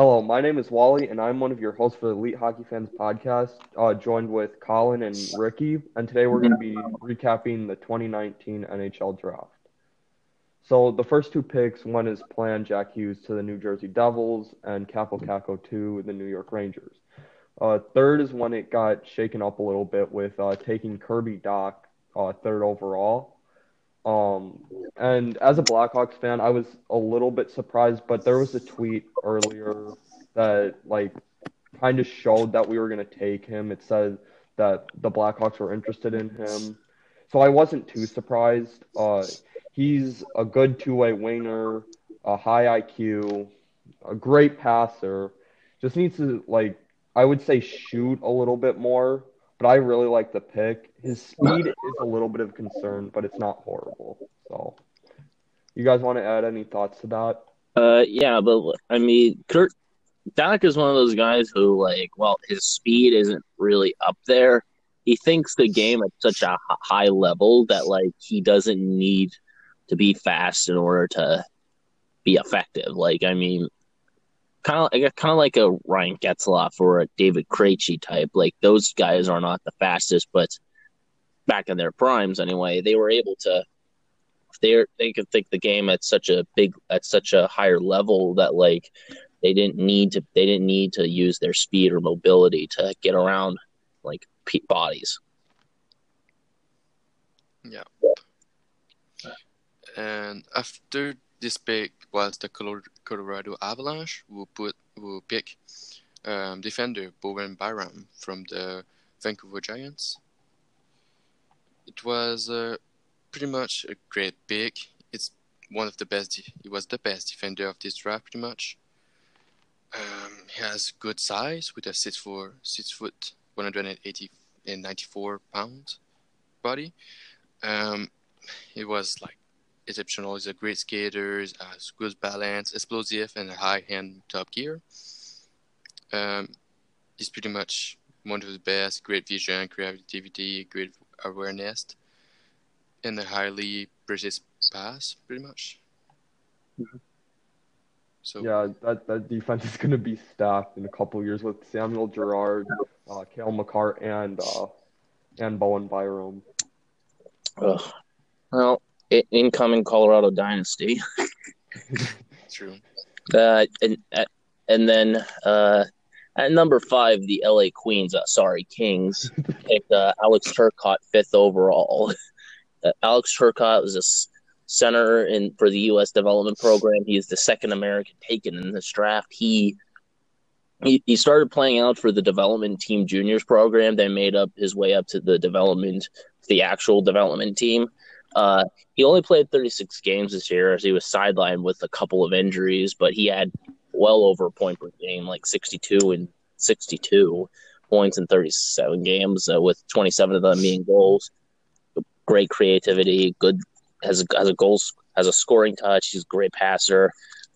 Hello, my name is Wally, and I'm one of your hosts for the Elite Hockey Fans podcast, uh, joined with Colin and Ricky. And today we're going to be recapping the 2019 NHL draft. So the first two picks, one is planned Jack Hughes to the New Jersey Devils and Kaapo Kakko to the New York Rangers. Uh, third is when it got shaken up a little bit with uh, taking Kirby Dach uh, third overall. Um, and as a Blackhawks fan, I was a little bit surprised, but there was a tweet earlier that like kind of showed that we were going to take him. It said that the Blackhawks were interested in him, so I wasn't too surprised. Uh, he's a good two-way winger, a high IQ, a great passer. Just needs to like I would say shoot a little bit more but I really like the pick. His speed is a little bit of concern, but it's not horrible. So, you guys want to add any thoughts to that? Uh, yeah, but I mean, Kurt Dach is one of those guys who, like, well, his speed isn't really up there. He thinks the game at such a high level that, like, he doesn't need to be fast in order to be effective. Like, I mean, kind of kind of like a Ryan Getzlaf or a David Krejci type. Like those guys are not the fastest, but back in their primes anyway, they were able to. They they could think the game at such a big at such a higher level that like they didn't need to they didn't need to use their speed or mobility to get around like bodies. Yeah. And after this pick was the Colorado Avalanche, will put who pick um, defender Bowen Byram from the Vancouver Giants. It was uh, pretty much a great pick. It's one of the best. He was the best defender of this draft, pretty much. Um, he has good size with a six foot, six foot, 180 and 94 pound body. Um, he was like exceptional. He's a great skater, has good balance, explosive, and a high hand top gear. Um, he's pretty much one of the best. Great vision, creativity, great awareness, and a highly precise pass, pretty much. Mm-hmm. So yeah, that that defense is going to be stacked in a couple years with Samuel Girard, uh, Cale Makar, and uh, and Bowen Byram. Ugh. Well, incoming Colorado dynasty. True. Uh, and uh, and then uh, at number five, the LA Queens, uh, sorry, Kings, picked uh, Alex Turcotte fifth overall. Uh, Alex Turcotte was a center in for the U.S. development program. He is the second American taken in this draft. He he, he started playing out for the development team juniors program. Then made up his way up to the development, the actual development team. Uh, he only played 36 games this year as he was sidelined with a couple of injuries, but he had well over a point per game, like 62 and 62 points in 37 games, uh, with 27 of them being goals. Great creativity, good has a, has a goals has a scoring touch. He's a great passer,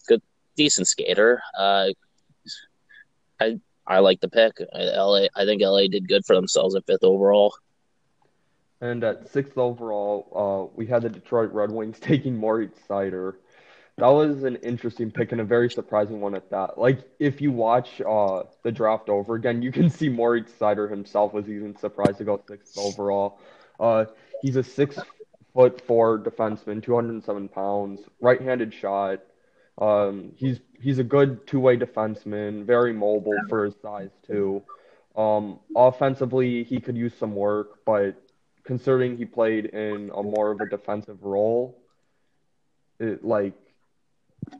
good decent skater. Uh, I I like the pick. LA, I think LA did good for themselves at fifth overall. And at sixth overall, uh, we had the Detroit Red Wings taking Moritz Seider. That was an interesting pick and a very surprising one at that. Like, if you watch uh, the draft over again, you can see Moritz Seider himself was even surprised to go sixth overall. Uh, he's a six foot four defenseman, 207 pounds, right handed shot. Um, he's he's a good two way defenseman, very mobile for his size too. Um, offensively, he could use some work, but considering he played in a more of a defensive role, it like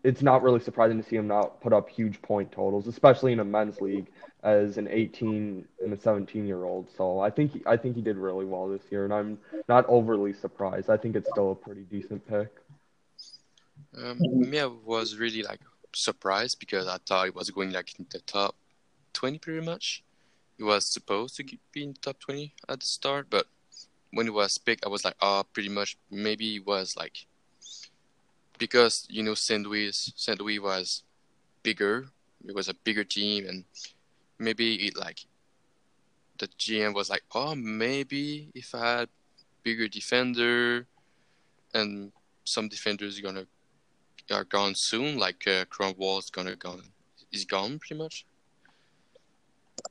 it's not really surprising to see him not put up huge point totals, especially in a men's league as an 18 and a 17 year old. So I think he, I think he did really well this year, and I'm not overly surprised. I think it's still a pretty decent pick. Um, me, I was really like surprised because I thought it was going like in the top 20 pretty much. It was supposed to be in top 20 at the start, but when it was picked, I was like, oh, pretty much maybe it was like because you know Saint Louis Saint Louis was bigger. It was a bigger team, and maybe it like the GM was like, oh, maybe if I had bigger defender, and some defenders gonna are gone soon, like uh, Kronwall's gonna gone is gone pretty much.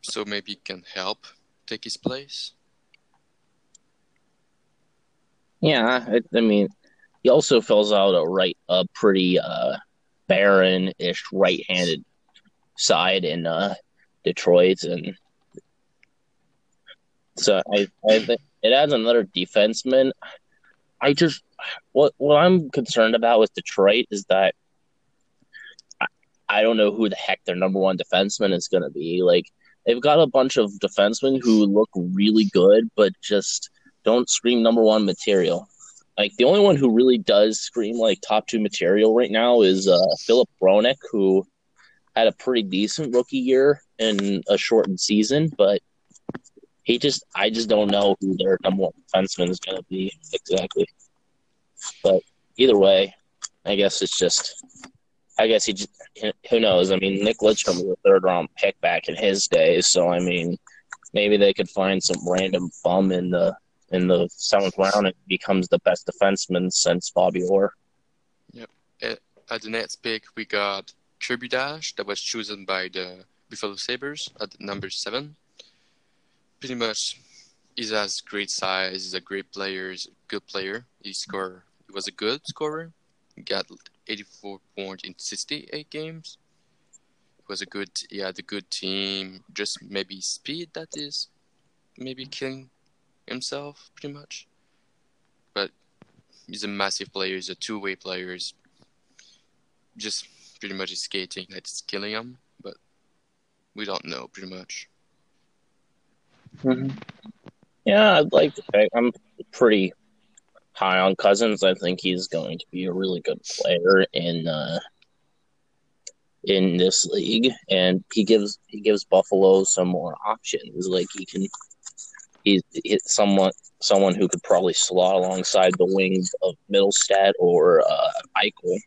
So maybe he can help take his place. Yeah, I, I mean, he also fills out a right a pretty uh, barren-ish right-handed side in uh, Detroit, and so I I think it adds another defenseman. I just what what I'm concerned about with Detroit is that I, I don't know who the heck their number one defenseman is going to be. Like they've got a bunch of defensemen who look really good, but just don't scream number one material. Like the only one who really does scream like top two material right now is uh, Filip Hronek, who had a pretty decent rookie year in a shortened season, but he just I just don't know who their number one defenseman is going to be exactly. But either way, I guess it's just I guess he just who knows. I mean, Nick Lidstrom was a third round pick back in his day, so I mean, maybe they could find some random bum in the in the seventh round and becomes the best defenseman since Bobby Orr. Yep. At, at uh, the next pick, we got Kirby Dash that was chosen by the Buffalo Sabres at number seven. Pretty much, he has great size. He's a great player. He's a good player. He scored. He was a good scorer. He got 84 points in 68 games. It was a good. He had a good team. Just maybe speed that is, maybe killing himself pretty much. But he's a massive player. He's a two-way player. He's just pretty much his skating that's killing him. But we don't know pretty much. Mm-hmm. Yeah, I'd like to pick. I'm pretty high on Cozens. I think he's going to be a really good player in uh, in this league, and he gives he gives Buffalo some more options. Like he can he's, someone someone who could probably slot alongside the wings of Mittelstadt or uh, Eichel,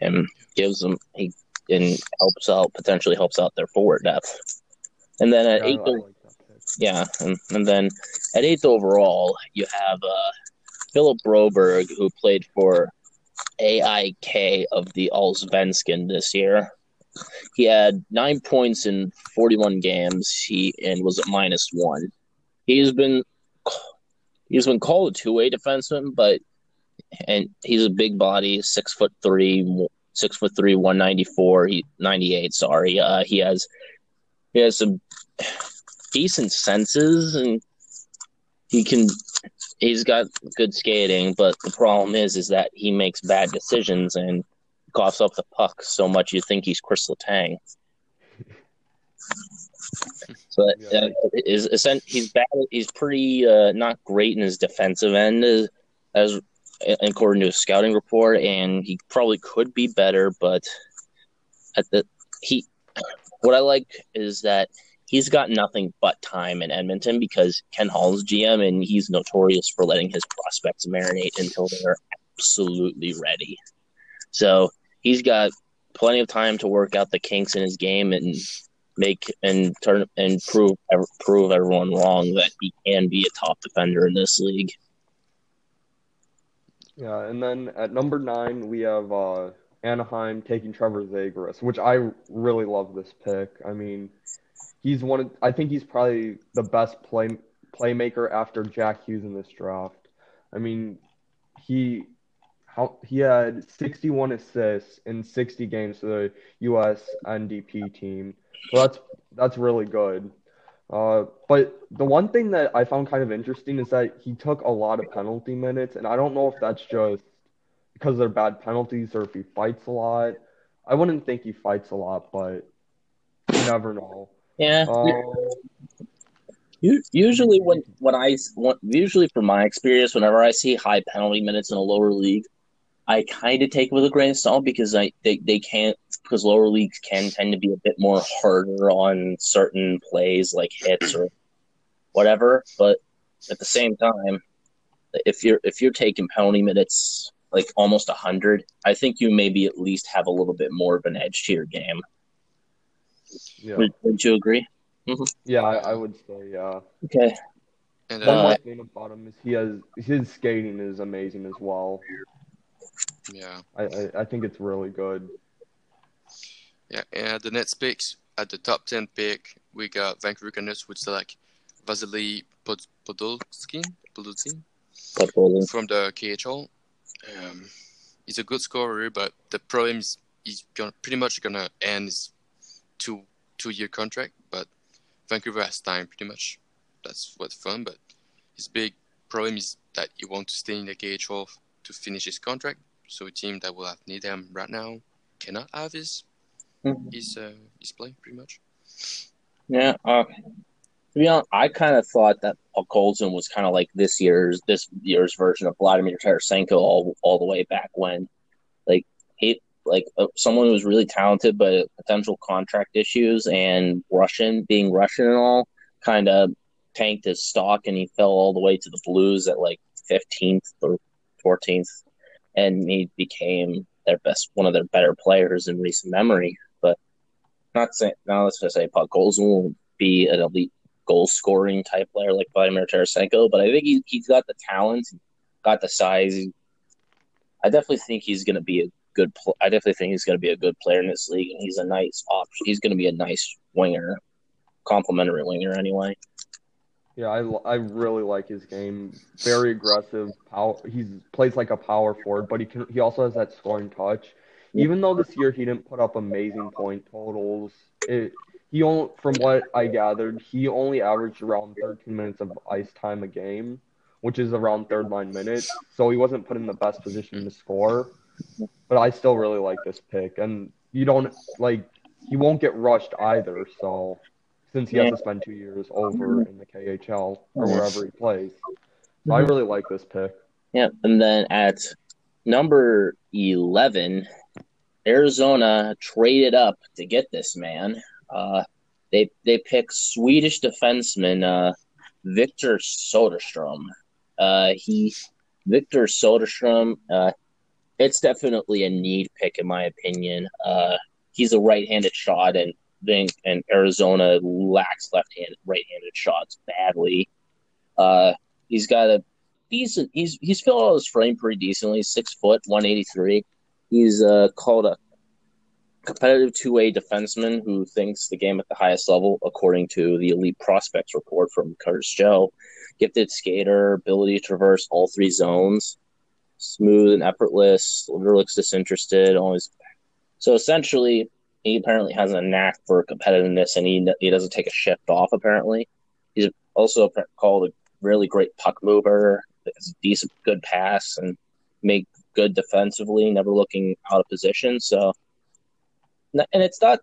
and gives them he and helps out potentially helps out their forward depth. And then at Yeah, I- eight, like yeah, and, and then at eighth overall, you have uh, Philip Broberg, who played for AIK of the Allsvenskan this year. He had nine points in 41 games. He and was at minus one. He's been he's been called a two way defenseman, but and he's a big body, six foot three, six foot three, one ninety four, ninety eight. Sorry, uh, he has he has some decent senses and he can he's got good skating but the problem is is that he makes bad decisions and coughs up the puck so much you think he's Chris Letang. So that, Yeah. that is essen- he's bad. He's pretty uh, not great in his defensive end, as, as according to his scouting report, and he probably could be better. But at the he, what I like is that he's got nothing but time in Edmonton because Ken Holland's GM, and he's notorious for letting his prospects marinate until they're absolutely ready. So he's got plenty of time to work out the kinks in his game and make and turn and prove prove everyone wrong that he can be a top defender in this league. Yeah, and then at number nine we have uh, Anaheim taking Trevor Zegras, which I really love this pick. I mean, he's one of I think he's probably the best play playmaker after Jack Hughes in this draft. I mean, he how he had 61 assists in 60 games for the U.S. NDP team. So that's that's really good. Uh, but the one thing that I found kind of interesting is that he took a lot of penalty minutes, and I don't know if that's just because they're bad penalties or if he fights a lot. I wouldn't think he fights a lot, but you never know. Yeah, Uh, U- usually when when I usually from my experience, whenever I see high penalty minutes in a lower league, I kind of take it with a grain of salt because I they, they can't because lower leagues can tend to be a bit more harder on certain plays like hits or whatever. But at the same time, if you're if you're taking penalty minutes like almost a hundred, I think you maybe at least have a little bit more of an edge to your game. yeah, Would, would you agree? yeah, I, I would say yeah. Okay. And One uh, more thing about him is he has his skating is amazing as well. Yeah, I, I, I think it's really good. Yeah, and the next picks at the top ten pick, we got Vancouver Canucks would select Vasily Pod- Podolsky, Podolsky from the KHL. Um, he's a good scorer, but the problem is he's gonna pretty much gonna end his two two year contract. But Vancouver has time, pretty much. That's what's fun. But his big problem is that he wants to stay in the KHL to finish his contract. So a team that will have need him right now cannot have his Mhm. his uh, his play, pretty much. Yeah. Uh, to be honest, I kind of thought that Podkolzin was kind of like this year's this year's version of Vladimir Tarasenko all all the way back when, like he like uh, someone who was really talented but potential contract issues and Russian being Russian and all kind of tanked his stock and he fell all the way to the Blues at like fifteenth or fourteenth, and he became their best one of their better players in recent memory. But not saying now let's just say Podkolzin will be an elite goal scoring type player like Vladimir Tarasenko, but I think he, he's got the talent, got the size. I definitely think he's going to be a good. Pl- I definitely think he's going to be a good player in this league, and he's a nice option. He's going to be a nice winger, complimentary winger anyway. Yeah, I, I really like his game. Very aggressive. Power. He plays like a power forward, but he can. He also has that scoring touch. Even though this year he didn't put up amazing point totals, it he only from what I gathered he only averaged around 13 minutes of ice time a game, which is around third line minutes. So he wasn't put in the best position to score. But I still really like this pick, and you don't like he won't get rushed either. So since he has to spend two years over in the KHL or wherever he plays, so I really like this pick. Yeah, and then at number eleven, Arizona traded up to get this man. Uh, they they pick Swedish defenseman uh, Victor Soderstrom. Uh, he Victor Soderstrom. Uh, it's definitely a need pick in my opinion. Uh, he's a right-handed shot, and think and Arizona lacks left-handed, right-handed shots badly. Uh, he's got a decent. He's he's filled out his frame pretty decently. Six foot, one eighty three. He's uh, called a competitive two way defenseman who thinks the game at the highest level, according to the Elite Prospects report from Curtis Joe. Gifted skater, ability to traverse all three zones, smooth and effortless. Looks disinterested. Always. So essentially, he apparently has a knack for competitiveness, and he he doesn't take a shift off. Apparently, he's also called a really great puck mover. Has decent, good pass, and make good defensively. Never looking out of position. So, and it's not.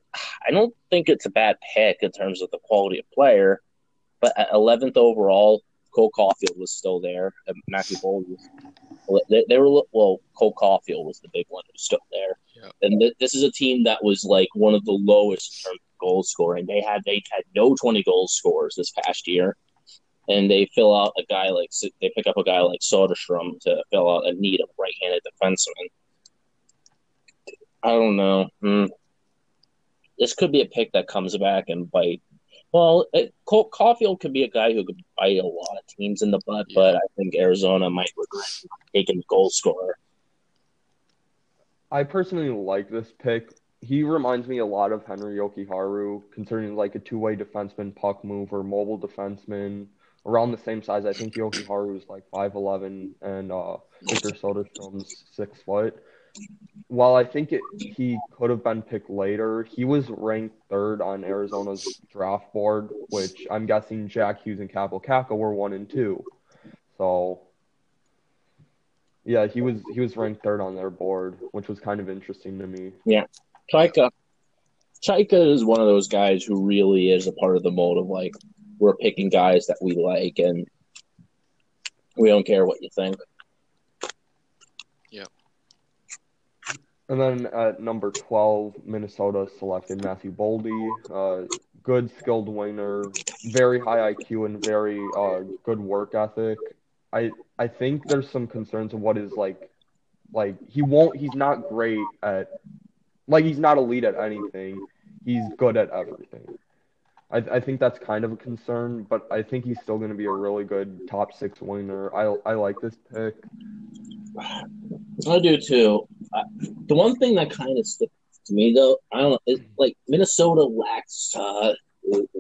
I don't think it's a bad pick in terms of the quality of player. But at eleventh overall, Cole Caufield was still there. Matthew Bold was. They, they were well. Cole Caufield was the big one who still there. Yeah. And th- this is a team that was like one of the lowest in terms of goal scoring. They had they had no twenty goal scorers this past year, and they fill out a guy like they pick up a guy like Soderstrom to fill out a need of right-handed defenseman. I don't know. Hmm. This could be a pick that comes back and bite. Well, it, Cole, Caufield could be a guy who could bite a lot of teams in the butt, Yeah. but I think Arizona might regret taking the goal scorer. I personally like this pick. He reminds me a lot of Henri Jokiharju, concerning like a two-way defenseman, puck mover, mobile defenseman, around the same size. I think Yokiharu is like five eleven, and uh, Victor Soderstrom's six foot. While I think it, he could have been picked later, he was ranked third on Arizona's draft board, which I'm guessing Jack Hughes and Kaapo Kakko were one and two. So yeah, he was he was ranked third on their board, which was kind of interesting to me. Yeah. Chayka, Chayka is one of those guys who really is a part of the mold of like we're picking guys that we like and we don't care what you think. And then at number 12, Minnesota selected Matthew Boldy. Uh, good, skilled winger, very high IQ and very uh, good work ethic. I I think there's some concerns of what is like, like he won't. He's not great at, like he's not elite at anything. He's good at everything. I I think that's kind of a concern, but I think he's still going to be a really good top six winger. I I like this pick. I do too. Uh, the one thing that kind of sticks to me though. I don't know. It's like Minnesota lacks uh,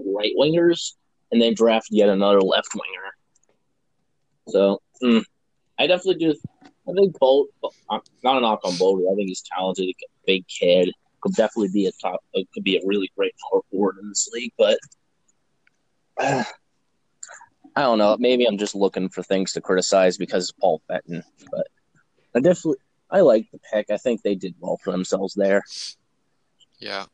right wingers, and they draft yet another left winger. So mm, I definitely do. I think Bolt, uh, not a knock on Bolt. I think he's talented, big kid. Could definitely be a top. Uh, could be a really great forward in this league, but uh, I don't know. Maybe I'm just looking for things to criticize because Paul Fenton. But I definitely I like the pick. I think they did well for themselves there. Yeah.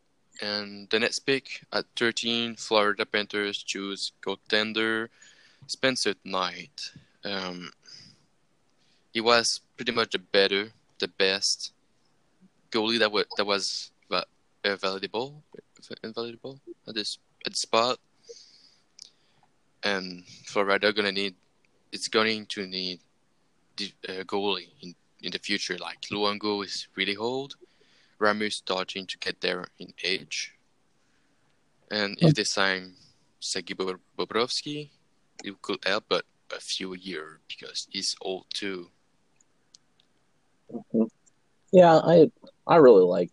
And the next pick at 13, Florida Panthers choose goaltender Spencer Knight. Um, he was pretty much the better, the best goalie that was that was available, available at this at the spot. And Florida gonna need, it's going to need the uh, goalie in in the future. Like Luongo is really old, Ramu starting to get there in age, and if they sign Sergei Bobrovsky, it could help, but a few years because he's old too. Mm-hmm. Yeah, I I really like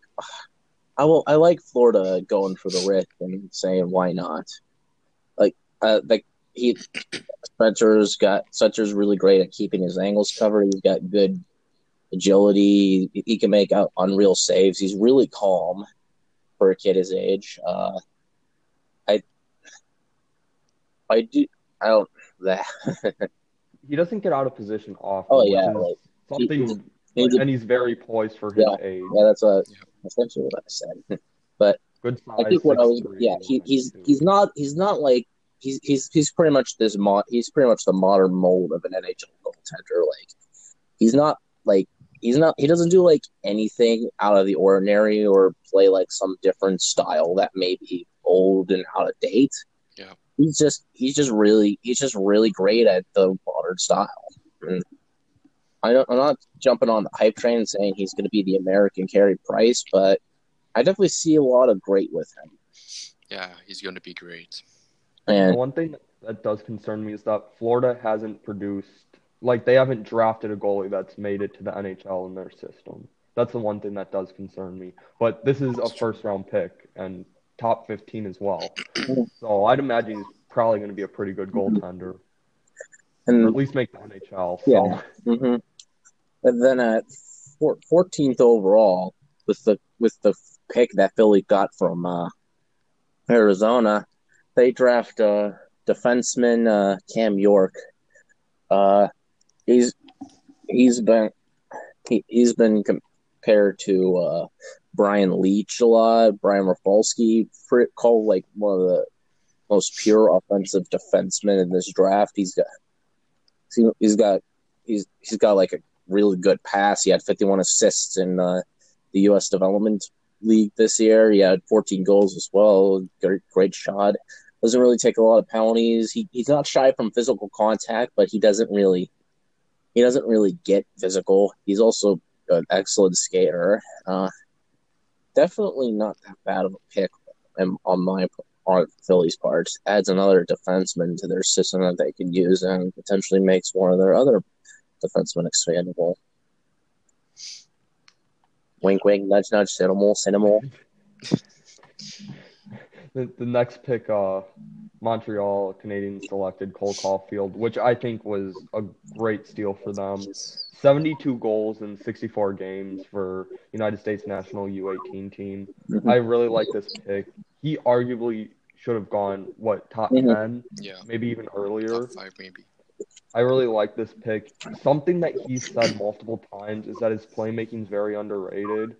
I will I like Florida going for the risk and saying why not. Like uh like he Spencer's got Spencer's really great at keeping his angles covered. He's got good agility. He can make out unreal saves. He's really calm for a kid his age. Uh, I I do I don't that he doesn't get out of position often. Oh yeah, like, something, he, he, and he's very poised for his yeah, age. Yeah, that's a, essentially what I said. but Good size, I think what I was yeah he, he's he's not he's not like he's he's he's pretty much this mod he's pretty much the modern mold of an NHL goaltender. Like he's not like he's not he doesn't do like anything out of the ordinary or play like some different style that may be old and out of date. Yeah. He's just he's just really he's just really great at the modern style. And I don't I'm not jumping on the hype train and saying he's gonna be the American Carey Price, but I definitely see a lot of great with him. Yeah, he's gonna be great. And one thing that does concern me is that Florida hasn't produced like they haven't drafted a goalie that's made it to the NHL in their system. That's the one thing that does concern me. But this is a first round pick and top 15 as well. So I'd imagine he's probably going to be a pretty good goaltender. and Or at least make the NHL. So. Yeah. hmm And then at four, 14th overall, with the with the pick that Philly got from uh, Arizona, they draft uh, defenseman uh, Cam York. Uh, he's he's been he, he's been compared to uh, Brian Leetch a lot. Brian Rafalski, called like one of the most pure offensive defensemen in this draft. He's got he's got he's he's got like a really good pass. He had 51 assists in uh, the U.S. Development League this year. He had 14 goals as well. Great, great shot. Doesn't really take a lot of penalties. He he's not shy from physical contact, but he doesn't really he doesn't really get physical. He's also an excellent skater. Uh, definitely not that bad of a pick on my on Philly's part. Adds another defenseman to their system that they can use and potentially makes one of their other defensemen expandable. Wink, wink, nudge, nudge, cinema, cinema. the, the next pick, uh, Montreal Canadiens selected Cole Caufield, which I think was a great steal for them. 72 goals in 64 games for United States national U18 team. Mm-hmm. I really like this pick. He arguably should have gone what top Mhm. 10, Yeah, maybe even earlier. top five maybe. I really like this pick. Something that he said multiple times is that his playmaking is very underrated.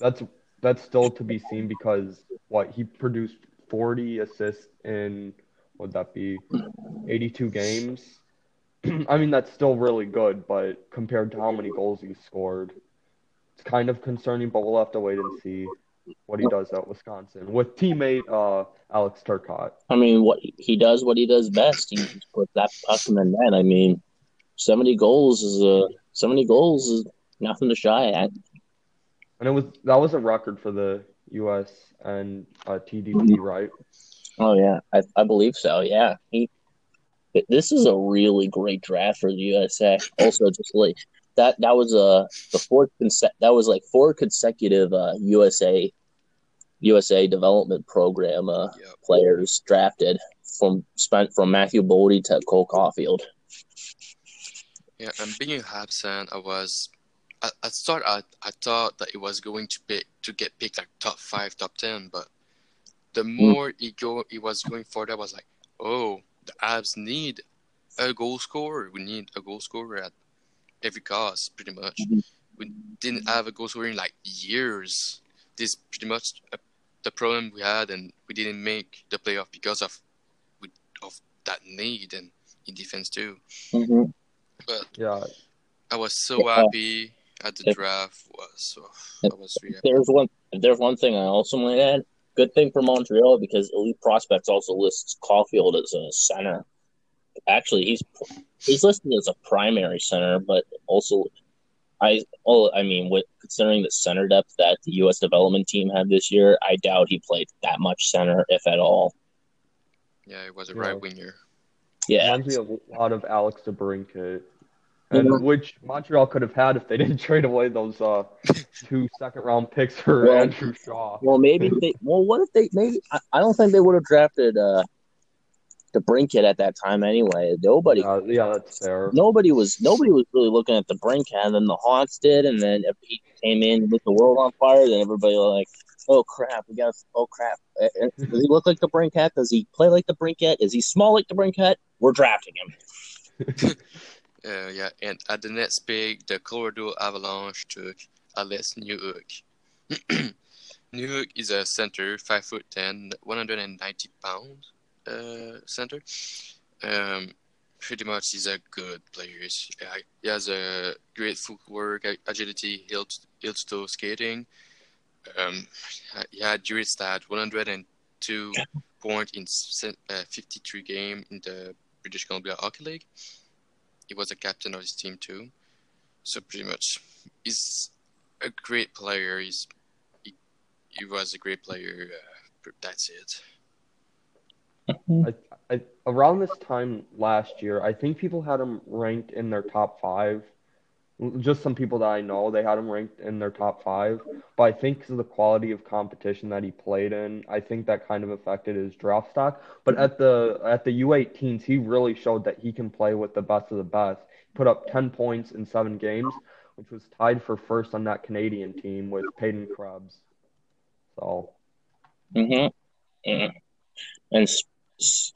That's that's still to be seen because what he produced 40 assists in would that be 82 games. I mean that's still really good, but compared to how many goals he scored, it's kind of concerning. But we'll have to wait and see what he does at Wisconsin with teammate uh, Alex Turcotte. I mean, what he does, what he does best. He puts that puck in the net. I mean, seventy goals is uh, seventy goals is nothing to shy at. And it was that was a record for the U.S. and uh, TDP, right? Oh yeah, I, I believe so. Yeah, he. This is a really great draft for the USA. Also, just like that, that was uh, the fourth conse- that was like four consecutive uh, USA USA Development Program uh, Yeah. players drafted from spent from Matthew Boldy to Cole Caufield. Yeah, and being absent, I was at, at start I, I thought that it was going to pick to get picked like top five, top ten, but the more it go it was going forward, I was like, oh, the Abs need a goal scorer. We need a goal scorer at every cost, pretty much. Mhm. We didn't have a goal scorer in like years. This pretty much uh, the problem we had, and we didn't make the playoff because of of that need and in defense too. Mm-hmm. But Yeah, I was so Yeah. happy at the If- draft. Was so I was really happy. There's one. If there's one thing I also want to add. Good thing for Montreal because Elite Prospects also lists Caufield as a center. Actually, he's he's listed as a primary center, but also I oh I mean, with considering the center depth that the U.S. development team had this year, I doubt he played that much center, if at all. Yeah, it was a Yeah. right winger. Yeah, reminds me of a lot of Alex DeBrincat, and Mhm. which Montreal could have had if they didn't trade away those uh, two second round picks for Well- Andrew Shaw. Well, maybe they. Well, what if they? Maybe I, I don't think they would have drafted uh, DeBrincat at that time anyway. Nobody, Uh, yeah, that's fair. nobody was nobody was really looking at DeBrincat. And then the Hawks did, and then if he came in with the world on fire, then everybody was like, "Oh crap, we got! Oh crap! Uh, uh, Does he look like DeBrincat? Does he play like DeBrincat? Is he small like DeBrincat? We're drafting him." Uh, yeah, and at the next pick, the Colorado Avalanche took Alex Newhook. Newhook is a center, five foot ten, 190 pound uh, center. Um, pretty much, he's a good player. He has a great footwork, agility, heel heel to toe skating. Um, he had great stat, 102 point in uh, 53 game in the British Columbia Hockey League he was a captain of his team too. So pretty much, he's a great player. He's he, he was a great player. Uh, that's it. I, around this time last year, I think people had him ranked in their top five. Just some people that I know, they had him ranked in their top five. But I think because of the quality of competition that he played in, I think that kind of affected his draft stock. But at the at the U18s, he really showed that he can play with the best of the best. Put up 10 points in seven games, which was tied for first on that Canadian team with Peyton Krebs. So Mm-hmm. mm And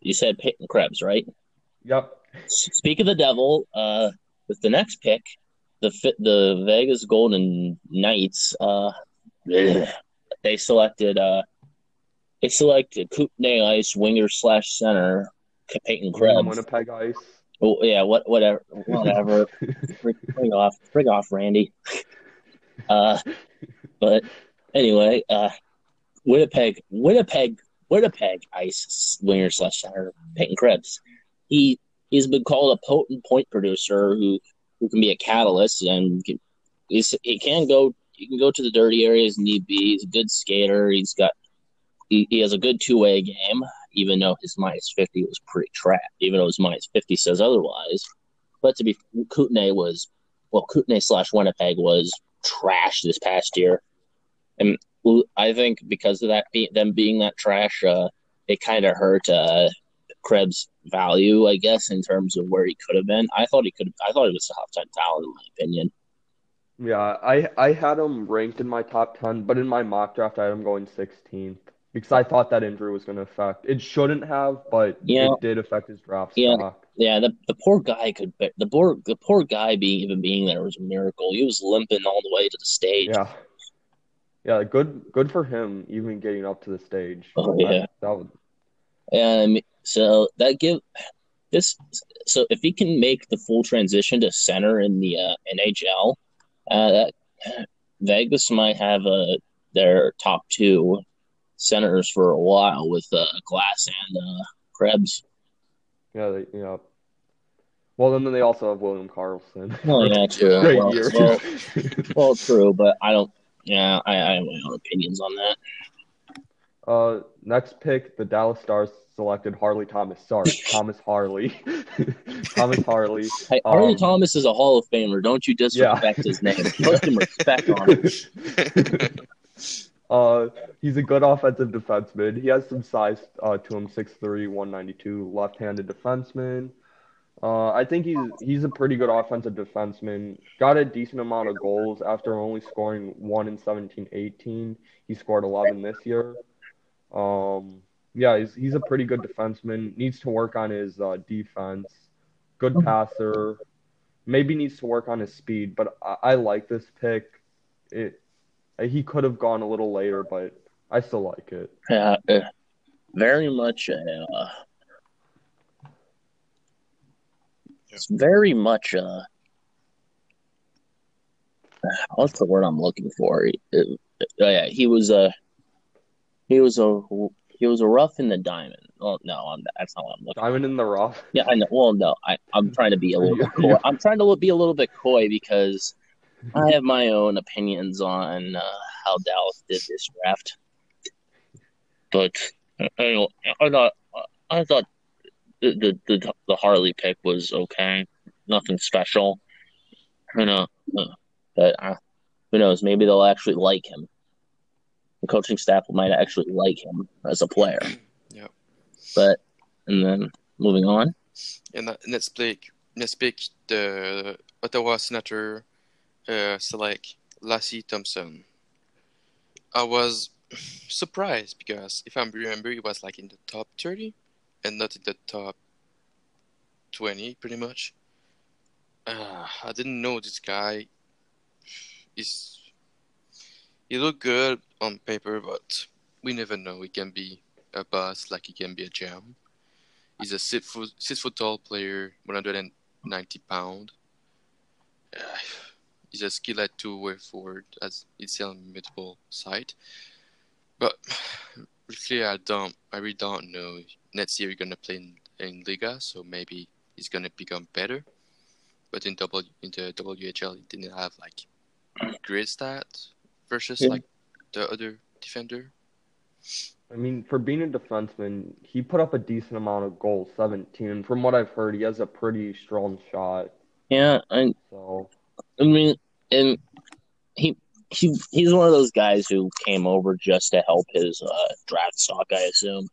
you said Peyton Krebs, right? Yep. Speak of the devil, uh, with the next pick, the the Vegas Golden Knights, uh, they selected uh, they selected Kootenay Ice winger slash center Peyton Krebs. Winnipeg Ice. Oh yeah, what whatever, whatever. bring, bring off, bring off, Randy. Uh, but anyway, uh, Winnipeg, Winnipeg, Winnipeg Ice winger slash center Peyton Krebs. He he's been called a potent point producer who who can be a catalyst and can, he can go he can go to the dirty areas need be. He's a good skater. He's got he, he has a good two way game, even though his minus fifty was pretty trash. Even though his minus fifty says otherwise. But to be Kootenay was well, Kootenay slash Winnipeg was trash this past year, and I think because of that be, them being that trash, uh, it kind of hurt uh, Krebs' value, I guess, in terms of where he could have been. I thought he could. I thought he was a top ten talent in my opinion. Yeah, I I had him ranked in my top 10, but in my mock draft I had him going 16th because I thought that injury was going to affect. It shouldn't have, but Yeah. it did affect his draft Yeah. stock. Yeah, the the poor guy could. The poor the poor guy being even being there was a miracle. He was limping all the way to the stage. Yeah. Yeah, good good for him even getting up to the stage. Oh, yeah. That, was, And so that give this so if he can make the full transition to center in the uh, NHL, uh, that Vegas might have uh, their top two centers for a while with uh, Glass and uh, Krebs. yeah, they, yeah. Well, then they also have William Karlsson. Oh yeah, true. Great Well, year. well, well, true, but I don't. Yeah, I, I have my own opinions on that. Uh, next pick, the Dallas Stars selected Harley Thomas. Sorry, Thomas Harley. Thomas Harley. Hey, Harley Um, Thomas is a Hall of Famer. Don't you disrespect his name. Put some respect on it. Uh, he's a good offensive defenseman. He has some size uh, to him, 6'3", 192, left-handed defenseman. Uh, I think he's he's a pretty good offensive defenseman. Got a decent amount of goals after only scoring one in 17, 18. He scored 11 this year. Um, yeah, he's he's a pretty good defenseman. Needs to work on his uh, defense. Good passer. Maybe needs to work on his speed, but I, I like this pick. It he could have gone a little later, but I still like it. Yeah, uh, very much a. Uh, it's very much a. What's the word I'm looking for? It, it, yeah, he was a. He was a. He was a rough in the diamond. Oh no, I'm, that's not what I'm looking. Diamond in the rough. Yeah, I know. Well, no, I, I'm trying to be a little bit coy. I'm trying to be a little bit coy because I have my own opinions on uh, how Dallas did this draft, but I, I thought I thought the, the the Harley pick was okay, nothing special, you know. But uh, who knows? Maybe they'll actually like him. The coaching staff might actually like him as a player. Yeah. But and then moving on. And let's pick let's pick the Ottawa Senator uh, select Lassi Thomson. I was surprised because if I remember, he was like in the top 30 and not in the top 20, pretty much. Uh, I didn't know this guy. Is he looked good on paper, but we never know. He can be a bust, like he can be a gem. He's a six foot six foot tall player, 190 pound. Uh, is a skill at two way forward as it's on multiple side. But really, I don't, I really don't know. Next year, you're gonna play in, in Liiga, so maybe he's gonna become better. But in double in the WHL, he didn't have like great stats versus yeah. like the other defender. I mean, for being a defenseman, he put up a decent amount of goals, 17. From what I've heard, he has a pretty strong shot. Yeah, I, so I mean, and he he he's one of those guys who came over just to help his uh, draft stock, I assume.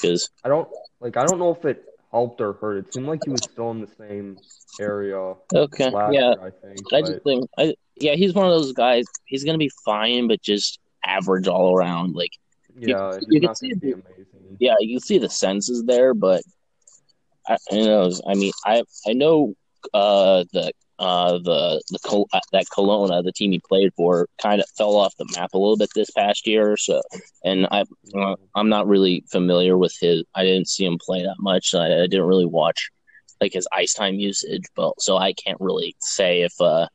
Because I don't like I don't know if it helped or hurt. It seemed like he was still in the same area. Okay, yeah, year, I think. I but... just think, I yeah, he's one of those guys. He's gonna be fine, but just average all around. Like, yeah, you, you can see the, amazing. Yeah, you can see the senses there, but I, I know. I mean, I I know uh, the uh, the the uh, that Kelowna, the team he played for, kind of fell off the map a little bit this past year so. And I uh, I'm not really familiar with his. I didn't see him play that much. I, I didn't really watch like his ice time usage, but so I can't really say if uh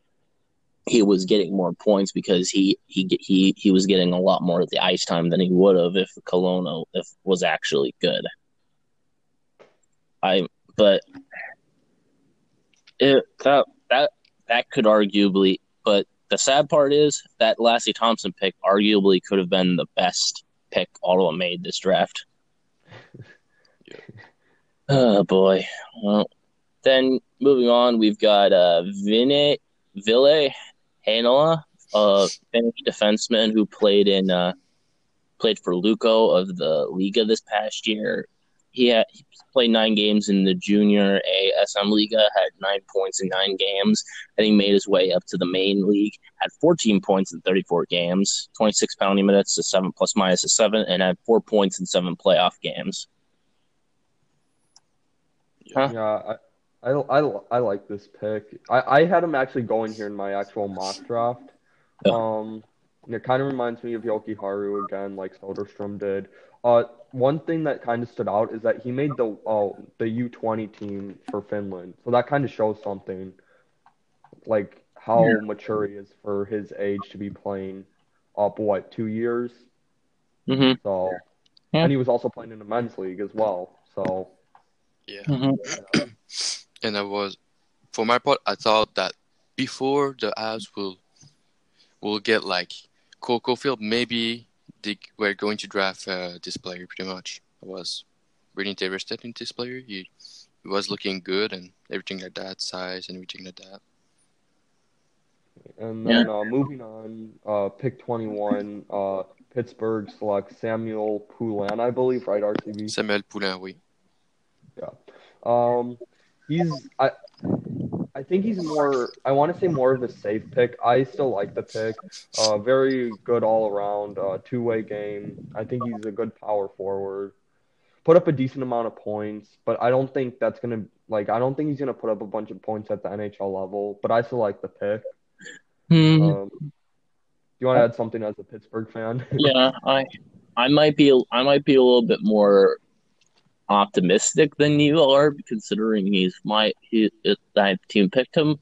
he was getting more points because he he he he was getting a lot more of the ice time than he would have if Kelowna if was actually good. I but it that that that could arguably, but the sad part is that Lassi Thomson pick arguably could have been the best pick Ottawa made this draft. yeah. Oh boy. Well, then moving on, we've got uh, Vine Ville Heinola, a Finnish defenseman who played in uh, played for Lukko of the Liiga this past year. He, had, he played nine games in the Junior A SM Liiga, had nine points in nine games, and he made his way up to the main league. Had 14 points in 34 games, 26 penalty minutes to seven plus minus a seven, and had four points in seven playoff games. Huh? Yeah, I, I, I, I like this pick. I, I had him actually going here in my actual mock draft. Um, it kind of reminds me of Jokiharju again, like Soderstrom did. Uh, one thing that kind of stood out is that he made the uh, the U twenty team for Finland, so that kind of shows something, like how yeah. mature he is for his age to be playing up what two years. Mm-hmm. So, yeah. and he was also playing in the men's league as well. So, yeah. Mm-hmm. and I was, for my part, I thought that before the Avs will will get like Cole Caufield, maybe they were going to draft uh, this player pretty much. I was really interested in this player. He, he was looking good and everything like that, size and everything like that. And then uh, moving on, uh, pick 21, uh, Pittsburgh selects Samuel Poulin, I believe, right, RTV? Samuel Poulin, oui. Yeah. Um, he's I, I think he's more. I want to say more of a safe pick. I still like the pick. Uh, very good all around. Uh, two way game. I think he's a good power forward. Put up a decent amount of points, but I don't think that's gonna like. I don't think he's gonna put up a bunch of points at the NHL level. But I still like the pick. Hmm. Um, you want to add something as a Pittsburgh fan? yeah, I I might be I might be a little bit more optimistic than you are, considering he's my he, my team picked him.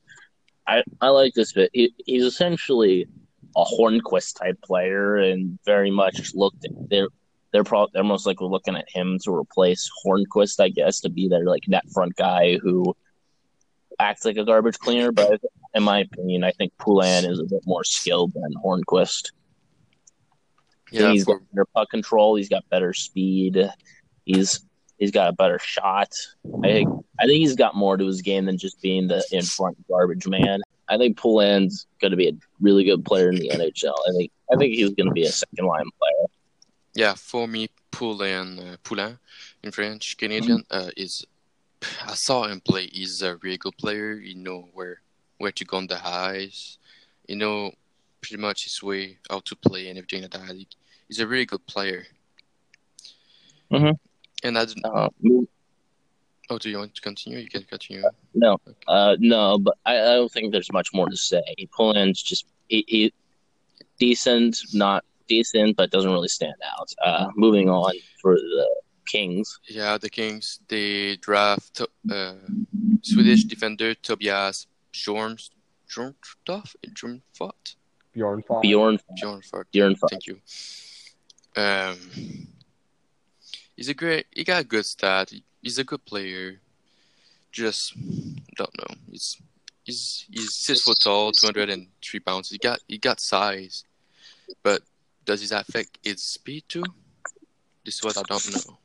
I I like this bit. He, he's essentially a Hornqvist type player, and very much looked they're they're probably they're most likely looking at him to replace Hornqvist, I guess, to be their like net front guy who acts like a garbage cleaner. But in my opinion, I think Poulin is a bit more skilled than Hornqvist. Yeah, he's got better puck control. He's got better speed. He's he's got a better shot. I think I think he's got more to his game than just being the in front garbage man. I think Poulin's going to be a really good player in the NHL. I think I think he's going to be a second line player. yeah, for me, Poulin, uh, Poulin in French, Canadian, uh, is. I saw him play. He's a really good player. You know where where to go on the highs. You know pretty much his way, how to play, and everything like that. He's a really good player. Mhm. And I don't, Uh, oh, do you want to continue? You can continue. no, Okay. uh, no, but I, I don't think there's much more to say. Poulin's just he, he decent, not decent, but doesn't really stand out. Uh, moving on for the Kings. Yeah, the Kings they draft uh, Swedish defender Tobias Bjorn Bjornstoff Bjornfot Bjorn Fox. Bjorn Bjornfot. Thank you. Um, he's a great. He got a good stat. He's a good player. Just don't know. He's he's he's six foot tall, two hundred and three pounds. He got he got size, but does it affect his speed too? This is what I don't know.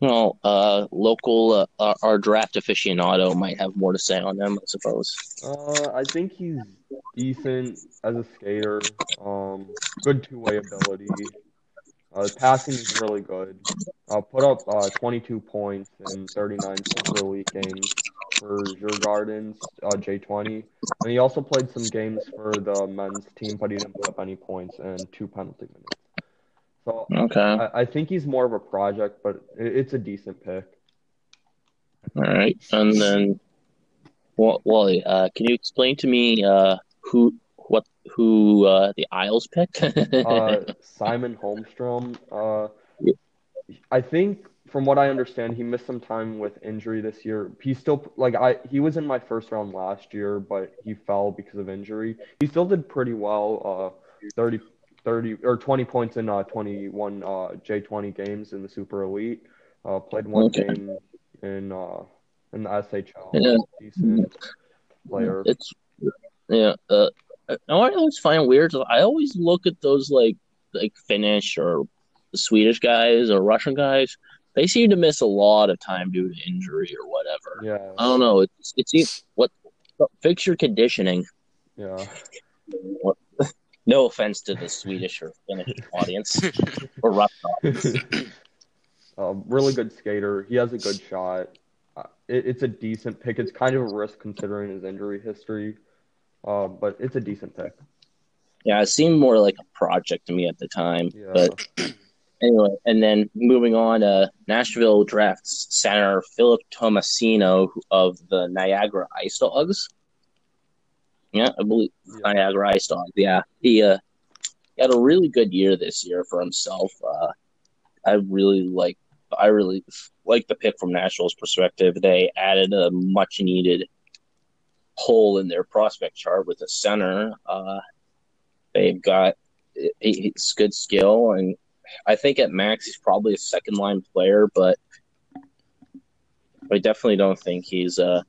Well, uh, local, uh, our, our draft aficionado might have more to say on them, I suppose. Uh, I think he's decent as a skater. Um, good two-way ability. Uh, his passing is really good. Uh, put up uh 22 points in 39 Super Elite games for Djurgårdens uh, J20, and he also played some games for the men's team, but he didn't put up any points and two penalty minutes. So Okay. I, I think he's more of a project, but it, it's a decent pick. All right. And then, Wally, uh, can you explain to me uh, who, who uh, the Isles pick? uh, Simon Holmstrom. Uh, I think from what I understand, he missed some time with injury this year. He still like I he was in my first round last year, but he fell because of injury. He still did pretty well. Uh, 30, 30 or 20 points in uh 21 uh J20 games in the Super Elite. Uh, played one Okay. game in uh in the SHL. Yeah. Decent player. It's yeah. Uh, I always find weird I always look at those like like Finnish or Swedish guys or Russian guys. They seem to miss a lot of time due to injury or whatever. Yeah. I don't know. It's it's what fix your conditioning. Yeah. What, no offense to the Swedish or Finnish audience or Russian. Uh, really good skater. He has a good shot. Uh, it, it's a decent pick. It's kind of a risk considering his injury history, uh, but it's a decent pick. Yeah, it seemed more like a project to me at the time. Yeah. But anyway, and then moving on, uh, Nashville drafts center Philip Tomasino of the Niagara Ice Dogs. Yeah, I believe Yeah. Niagara Ice Dogs. Yeah, he uh, had a really good year this year for himself. Uh, I really like. I really like the pick from Nashville's perspective. They added a much needed hole in their prospect chart with a center. Uh, they've got it's good skill, and I think at max he's probably a second line player, but I definitely don't think he's uh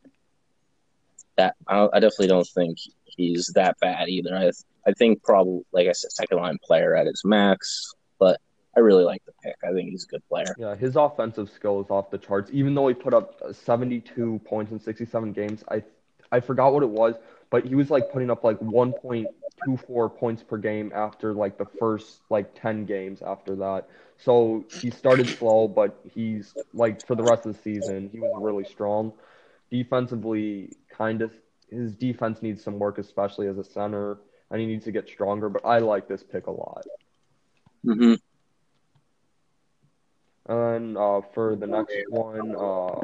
that. I, I definitely don't think he's that bad either. I I think probably like I said, second line player at his max, but I really like the pick. I think he's a good player. Yeah, his offensive skill is off the charts. Even though he put up 72 points in 67 games, I I forgot what it was, but he was like putting up like 1.24 points per game after like the first like 10 games after that. So he started slow, but he's like for the rest of the season, he was really strong. Defensively, kind of his defense needs some work, especially as a center, and he needs to get stronger. But I like this pick a lot. Mm-hmm. And uh, for the next one, uh,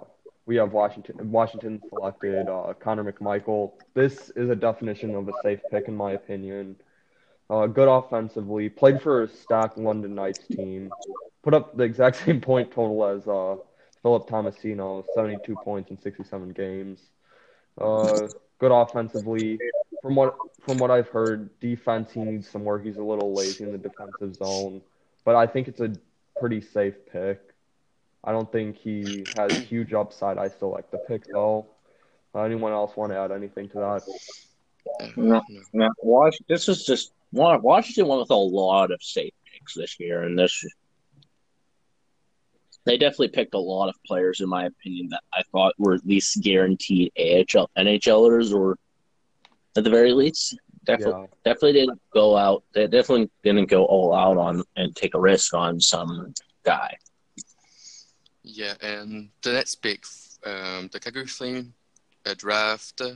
we have Washington. Washington selected uh, Connor McMichael. This is a definition of a safe pick, in my opinion. Uh, good offensively, played for a stacked London Knights team. Put up the exact same point total as uh, Philip Tomasino, 72 points in 67 games. Uh, good offensively. From what from what I've heard, defense he needs some work. He's a little lazy in the defensive zone, but I think it's a pretty safe pick. I don't think he has huge upside. I still like the pick though. Uh, anyone else want to add anything to that? No. no. Yeah, Wash, this is just Wa- Washington went with a lot of safe picks this year, and this they definitely picked a lot of players, in my opinion, that I thought were at least guaranteed AHL NHLers, or at the very least, definitely Yeah, definitely didn't go out. They definitely didn't go all out on and take a risk on some guy. Yeah, and the next pick, um, the Calgary Flame uh, draft uh,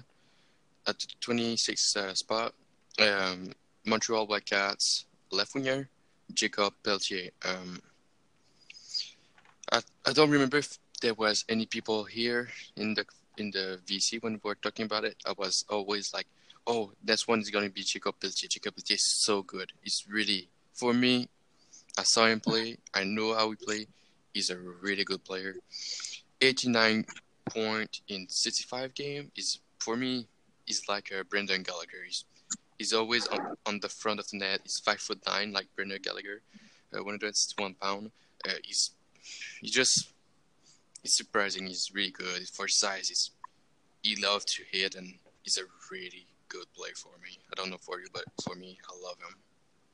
at 26th uh, spot, um, Moncton Wildcats left winger, Jakob Pelletier. Um, I, I don't remember if there was any people here in the in the VC when we were talking about it. I was always like, oh, this one is going to be Jakob Pelletier. Jakob Pelletier is so good. It's really, for me, I saw him play. I know how he play. He's a really good player. 89 point in 65 game is for me is like a Brendan Gallagher. He's, he's always on, on the front of the net. He's five foot nine like Brendan Gallagher, uh, 161 pound. Uh, he's he just he's surprising. He's really good for size. He's he loves to hit and he's a really good player for me. I don't know for you, but for me, I love him.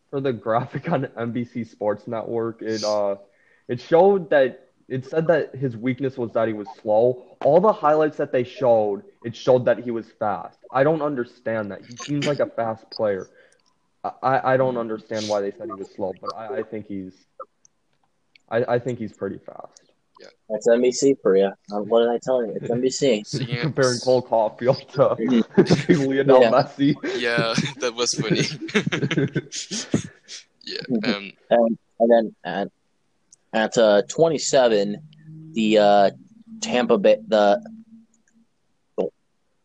for the graphic on NBC Sports Network, it uh, it showed that it said that his weakness was that he was slow. All the highlights that they showed, it showed that he was fast. I don't understand that. He seems like a fast player. I, I I don't understand why they said he was slow, but I, I think he's I, I think he's pretty fast. Yeah. That's NBC for you. Uh, what did I tell you? It's NBC. So, yeah, Comparing Cole Caufield to, to Lionel Yeah. Messi. yeah, that was funny. yeah, um, and, and then at at uh, 27, the uh, Tampa Bay the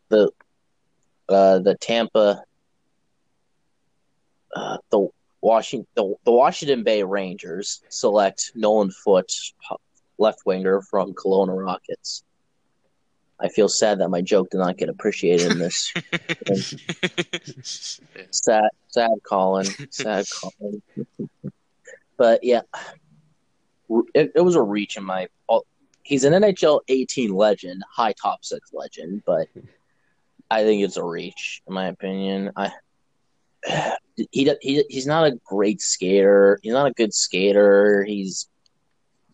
the uh, the Tampa uh, the Washington the, the Washington Bay Rangers select Nolan Foote, left winger from Kelowna Rockets. I feel sad that my joke did not get appreciated in this. sad, sad Colin, sad Colin. but yeah, it, it was a reach in my. Oh, he's an NHL 18 legend, high top six legend, but I think it's a reach in my opinion. I he he he's not a great skater. He's not a good skater. He's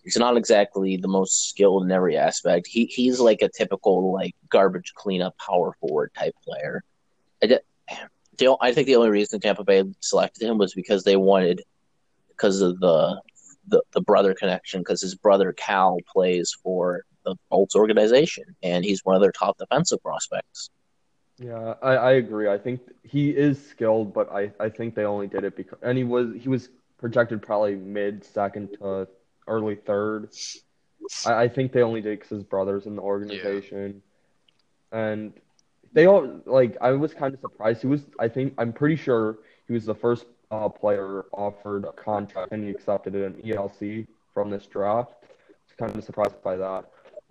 he's not exactly the most skilled in every aspect. He he's like a typical like garbage cleanup power forward type player. I, did, I think the only reason Tampa Bay selected him was because they wanted because of the the, the brother connection because his brother Cal plays for the Bolts organization and he's one of their top defensive prospects. Yeah, I, I agree. I think he is skilled, but I, I think they only did it because and he was he was projected probably mid second to early third. I, I think they only did because his brother's in the organization, and they all like I was kind of surprised. He was I think I'm pretty sure he was the first uh, player offered a contract and he accepted it in ELC from this draft. I was kind of surprised by that.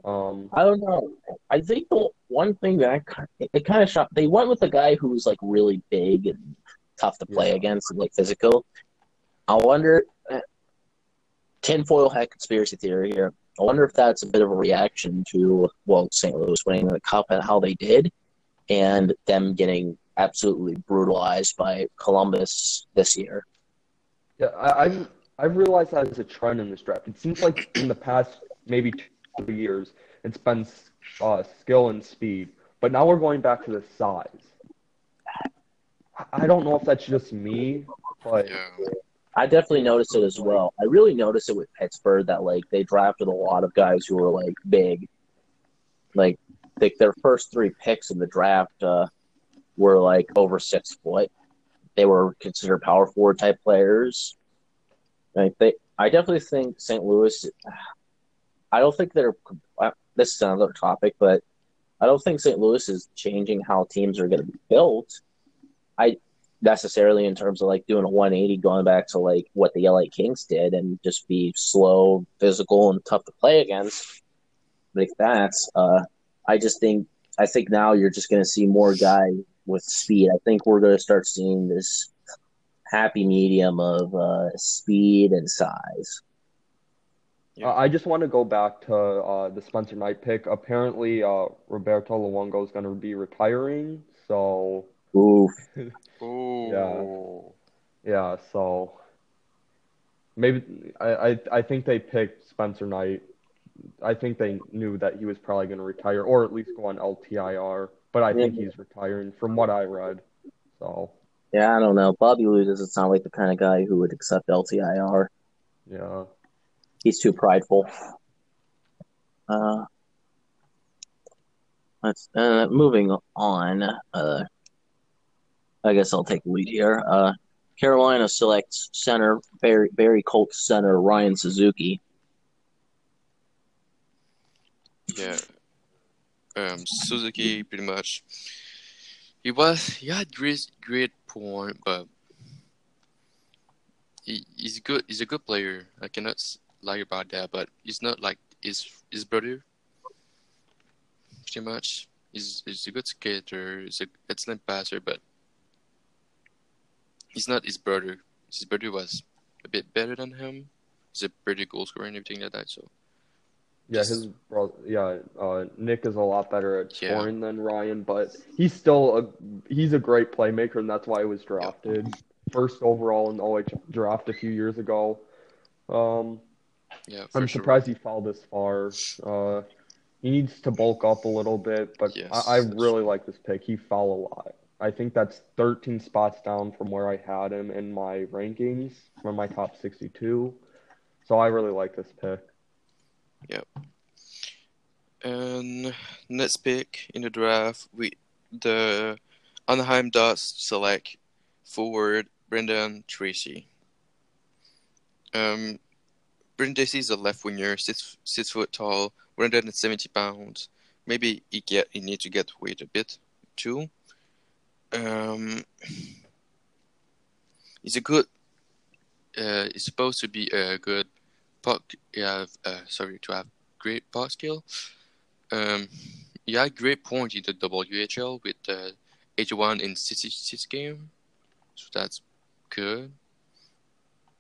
Um, I don't know. I think the one thing that I ki- it kind of shocked they went with a guy who was like really big and tough to play Yeah. against and like physical. I wonder. uh, Tinfoil hat conspiracy theory here. I wonder if that's a bit of a reaction to well St. Louis winning the cup and how they did, and them getting absolutely brutalized by Columbus this year. Yeah, I, I've I've realized that as a trend in this draft. It seems like in the past maybe two years, it's been uh, skill and speed. But now we're going back to the size. I don't know if that's just me, but Yeah. I definitely noticed it as well. I really noticed it with Pittsburgh that like they drafted a lot of guys who were like big. Like they, their first three picks in the draft uh, were like over six foot. They were considered power forward type players. Like they, I definitely think St. Louis. I don't think they're. This is another topic, but I don't think St. Louis is changing how teams are going to be built. I necessarily in terms of like doing a 180 going back to like what the LA Kings did and just be slow, physical, and tough to play against. Like that. Uh, I just think I think now you're just going to see more guys with speed. I think we're going to start seeing this happy medium of uh, speed and size. Yeah. Uh, I just want to go back to uh, the Spencer Knight pick. Apparently, uh, Roberto Luongo is going to be retiring, so Oof. Oh. yeah, so maybe I, I I think they picked Spencer Knight. I think they knew that he was probably going to retire or at least go on LTIR, but I think he's retiring from what I read. So Yeah, I don't know. Bobby Lou doesn't sound like the kind of guy who would accept LTIR. yeah, He's too prideful. Uh, let's uh, moving on. Uh, I guess I'll take lead here. Uh, Carolina selects center Barrie Barrie Colts center Ryan Suzuki. Yeah. Um, Suzuki pretty much. He was he had great great point, but he, he's good. He's a good player. I cannot lie about that. But he's not like his his brother. Pretty much, he's he's a good skater. He's a excellent passer, but he's not his brother. His brother was a bit better than him. He's a pretty goal scorer and everything like that. So yeah, his bro, yeah, uh, Nick is a lot better at Yeah. scoring than Ryan, but he's still a he's a great playmaker, and that's why he was drafted first overall in the OHL draft a few years ago. Um, yeah, I'm sure. surprised he fell this far. Uh, he needs to bulk up a little bit, but Yes, I, I really like this pick. He fell a lot. I think that's 13 spots down from where I had him in my rankings from my top 62. So I really like this pick. And next pick in the draft, we the Anaheim Ducks select forward Brendan Tracey. Um, Brendan Tracey is a left winger, six six foot tall, 170 pounds. Maybe he get he need to get weight a bit too. Um, he's a good. Uh, he's supposed to be a good puck. have uh, sorry to have great puck skill. Um, he had great point in the WHL with uh, 81 in 66 game, so that's good.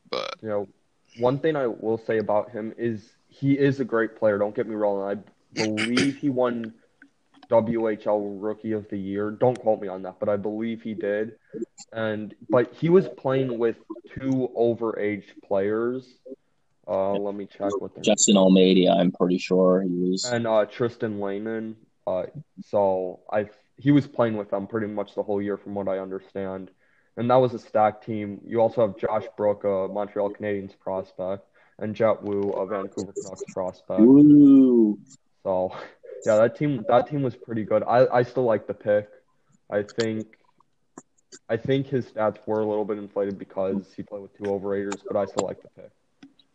But You know, one thing I will say about him is he is a great player. Don't get me wrong. I believe he won WHL Rookie of the Year. Don't quote me on that, but I believe he did. And but he was playing with two overaged players. Uh, let me check what their Justin Almeida, I'm pretty sure he was. and uh, Tristan Lehman. Uh, so I he was playing with them pretty much the whole year, from what I understand. And that was a stacked team. You also have Josh Brook, a Montreal Canadiens prospect, and Jett Woo, a Vancouver Canucks prospect. Ooh, So yeah, that team that team was pretty good. I, I still like the pick. I think I think his stats were a little bit inflated because he played with two overraters, but I still like the pick.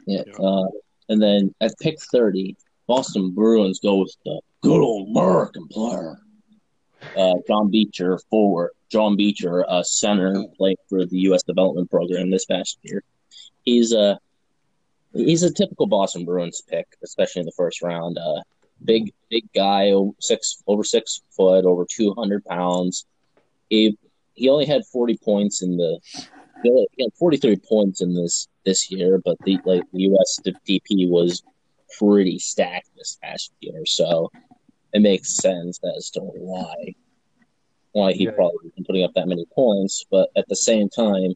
Yeah. Yeah. Uh, and then at pick 30, Boston Bruins go with the good old American player, uh, John Beecher, forward. John Beecher, a center, played for the U.S. Development Program this past year. He's a he's a typical Boston Bruins pick, especially in the first round. Uh, big big guy, six over six foot, over two hundred pounds. He he only had forty points in the he had forty three points in this this year, but the like the U.S. DP was pretty stacked this past year, so it makes sense as to why why he Yeah. probably wasn't putting up that many points. But at the same time,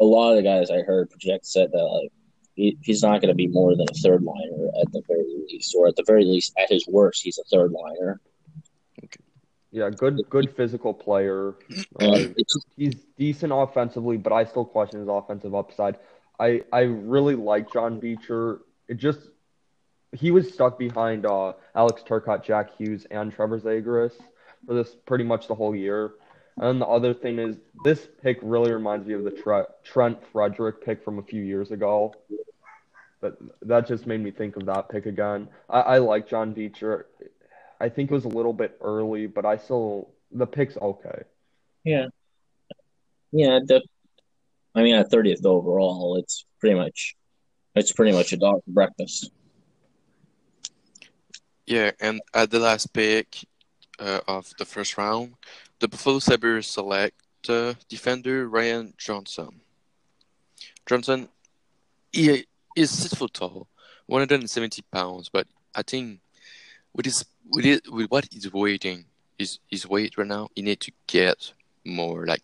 a lot of the guys I heard project said that like he, he's not going to be more than a third liner at the very least, or at the very least, at his worst, he's a third liner. Yeah, good good physical player. Uh, he's decent offensively, but I still question his offensive upside. I I really like John Beecher. It just he was stuck behind uh, Alex Turcotte, Jack Hughes, and Trevor Zegras for this pretty much the whole year. And the other thing is this pick really reminds me of the Tre- Trent Frederic pick from a few years ago. But that just made me think of that pick again. I, I like John Beecher. I think it was a little bit early, but I still the pick's okay. yeah, yeah. The, I mean, at thirtieth overall, it's pretty much, it's pretty much a dog for breakfast. Yeah, and at the last pick uh, of the first round, the Buffalo Sabres select uh, defender Ryan Johnson. Johnson, he is six foot tall, 170 pounds, but I think with his with it with what he's weighting, is wait right now, he need to get more like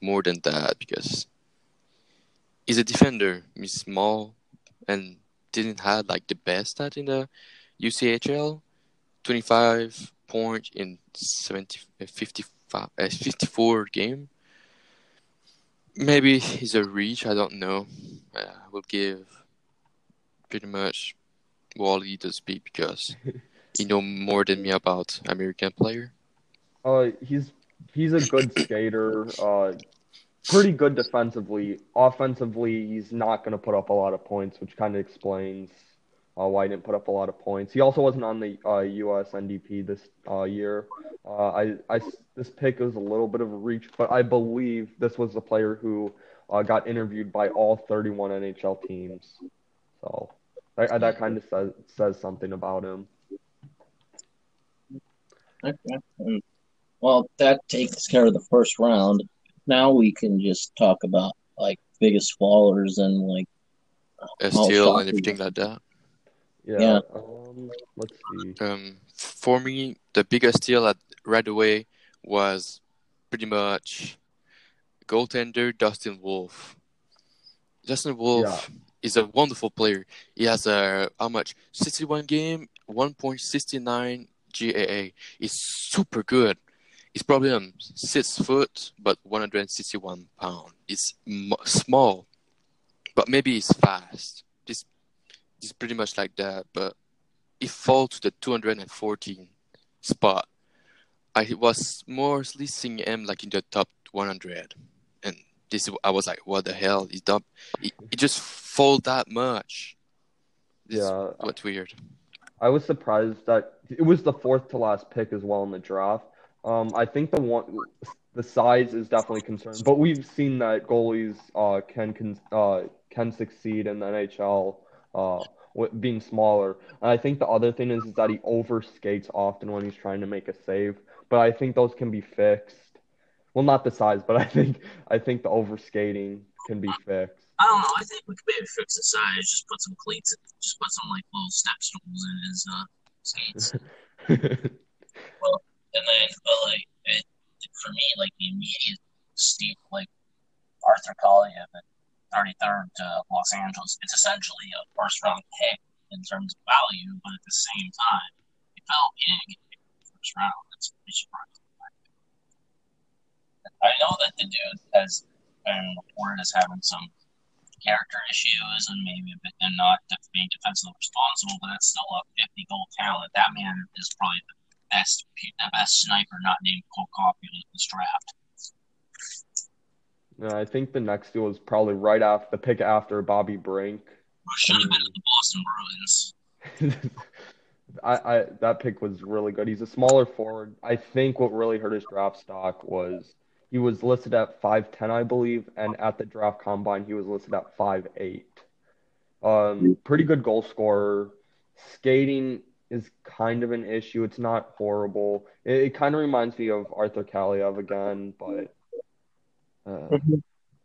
more than that because he's a defender. He's small and didn't have like the best stat in the USHL. 25 point in 70, uh, 55, uh, 54 game. Maybe he's a reach. I don't know. Uh, I will give pretty much Wally to speak because he know more than me about American player. Uh, he's he's a good skater. Uh, pretty good defensively. Offensively, he's not going to put up a lot of points, which kind of explains uh, why he didn't put up a lot of points. He also wasn't on the uh, U.S. NDP this uh, year. Uh, I, I, this pick was a little bit of a reach, but I believe this was the player who uh, got interviewed by all 31 NHL teams. So that, that kind of says says something about him. Okay. Well, that takes care of the first round. Now we can just talk about like biggest fallers and like steal and everything like that. Yeah. Yeah. Um, let's see. Um, for me, the biggest steal at right away was pretty much goaltender Dustin Wolf. Dustin Wolf is a wonderful player. He has a how much? 61 game, 1.69 GAA. is super good. He's probably um six foot, but 161 pound. It's m- small, but maybe it's fast. This, he's pretty much like that, but he fall to the 214 spot. I was mostly seeing him like in the top 100, and this I was like, what the hell? He's top. He, he just fall that much. This Yeah. what's weird. I was surprised that it was the fourth to last pick as well in the draft. Um, I think the one, the size is definitely concerned, but we've seen that goalies uh, can can uh, can succeed in the NHL uh, with being smaller. And I think the other thing is, is that he overskates often when he's trying to make a save. But I think those can be fixed. Well, not the size, but I think I think the overskating can be fixed. I don't know. I think we could maybe fix the size. Just put some cleats. Just put some like little step stools in his uh, skates. And then, but like it, for me, like the immediate Steve, like Arthur Kaliyev at 33rd to Los Angeles, it's essentially a first round pick in terms of value, but at the same time, he felt he didn't get picked in the first round. That's pretty surprising. I know that the dude has been reported as having some character issues and maybe a bit and not def- being defensively responsible, but that's still a 50 goal talent. That man is probably the best the best sniper not named Cole Caufield in this draft. I think the next deal is probably right after the pick after Bobby Brink. Who should have been the Boston Bruins. I, I that pick was really good. He's a smaller forward. I think what really hurt his draft stock was he was listed at 5'10, I believe, and at the draft combine he was listed at 5'8. Um, pretty good goal scorer. Skating is kind of an issue. It's not horrible. It, it kind of reminds me of Arthur Kaliyev again, but uh,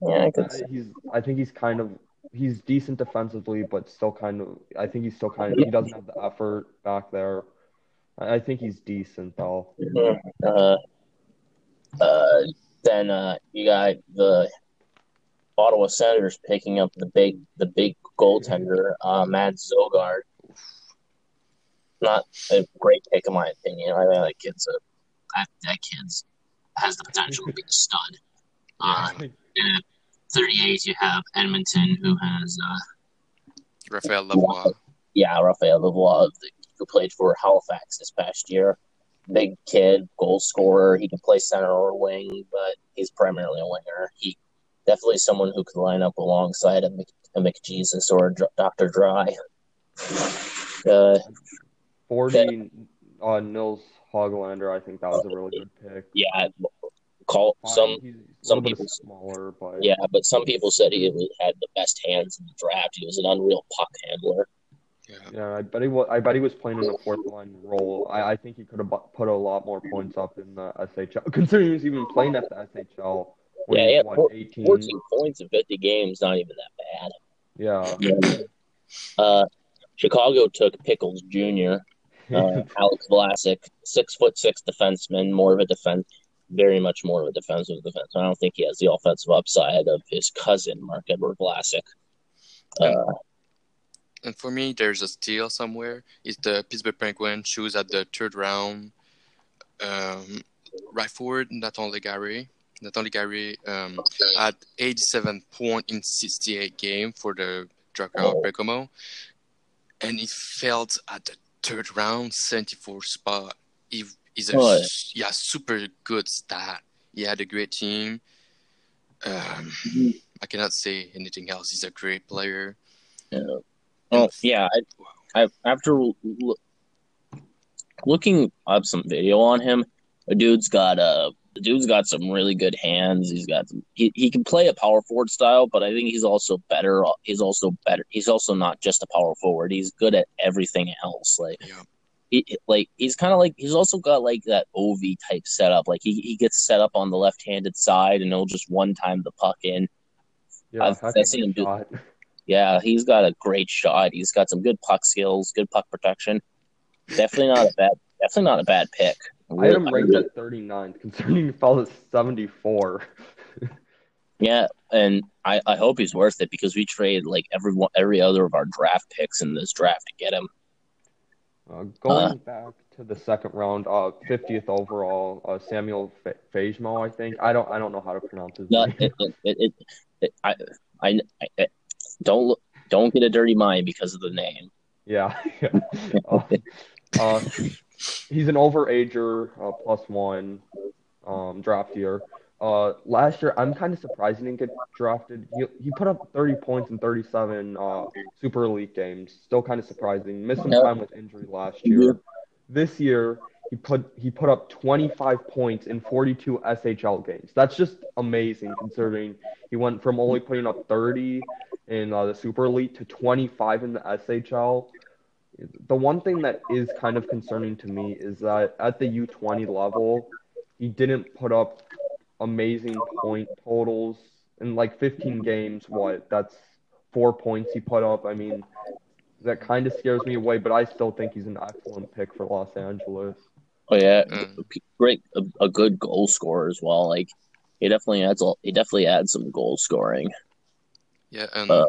Yeah, I could he's I think he's kind of he's decent defensively, but still kind of I think he's still kind of he doesn't have the effort back there. I I think he's decent though. Uh, uh, then uh, you got the Ottawa Senators picking up the big the big goaltender, uh, Matt Søgaard. Not a great pick in my opinion. I think that kid's a that, that kid's has the potential to be a stud. Uh, at 38, you have Edmonton, who has uh, Raphael Lavoie. yeah, Raphael Lavoie, who played for Halifax this past year. Big kid, goal scorer. He can play center or wing, but he's primarily a winger. He definitely someone who could line up alongside a, Mc, a McJesus or a Dr- Dr. Dry. Uh, 40 uh, Nils Hoglander, I think that was a really good pick. yeah, call Fine, some. he's some people- smaller, but Yeah, but some people said he had the best hands in the draft. He was an unreal puck handler. Yeah. Yeah, I bet he was. I bet he was playing in a fourth line role. I, I think he could have put a lot more points up in the SHL, considering he was even playing at the SHL. Yeah, he yeah, was, four- what, 18? 14 points in 50 games, not even that bad. Yeah. bad. Uh, Chicago took Pickles Jr. Uh, Alex Vlasic, six foot six defenseman, more of a defense, very much more of a defensive defense. I don't think he has the offensive upside of his cousin Marc-Edouard Vlasic. Uh, And for me, there's a steal somewhere. It's the Pittsburgh Penguins choose at the third round. Um, right forward, Nathan Legare. Nathan Legare um, had 87 points in 68 game for the Drakkar Baie-Comeau. And he felt at the third round, 74 spot. He, he's a Oh, yeah. super good stat. He had a great team. Um, I cannot say anything else. He's a great player. Oh yeah, I, I after l- looking up some video on him, the dude's got a the dude's got some really good hands. He's got some, he he can play a power forward style, but I think he's also better. He's also better. He's also not just a power forward. He's good at everything else. Like Yeah. he like he's kind of like he's also got like that OV type setup. Like he he gets set up on the left handed side and he'll just one time the puck in. Yeah, I've- I've seen him do- shot. Yeah, he's got a great shot. He's got some good puck skills, good puck protection. Definitely not a bad. Definitely not a bad pick. I had him ranked at 39th, considering he fell at 74. Yeah, and I, I hope he's worth it because we trade like every one, every other of our draft picks in this draft to get him. Uh, going back to the second round, uh, 50th overall, uh, Samuel F- Fagemo, I think. I don't, I don't know how to pronounce his No, name. it, it, it, I, I, I, don't look, don't get a dirty mind because of the name. Yeah. yeah. Uh, uh, he's an overager, uh, plus one um, draft year. Uh, last year, I'm kind of surprised he didn't get drafted. He, he put up 30 points in 37 uh, Super Elite games. Still kind of surprising. Missed some time with injury last year. This year, he put he put up 25 points in 42 SHL games. That's just amazing considering he went from only putting up 30 in uh, the Super Elite to 25 in the SHL. The one thing that is kind of concerning to me is that at the U20 level, he didn't put up amazing point totals in like 15 games. What? That's four points he put up. I mean, that kind of scares me away, but I still think he's an excellent pick for Los Angeles. Oh yeah, Mm. great, a, a good goal scorer as well. Like he definitely adds, a- he definitely adds some goal scoring. Yeah, and Uh,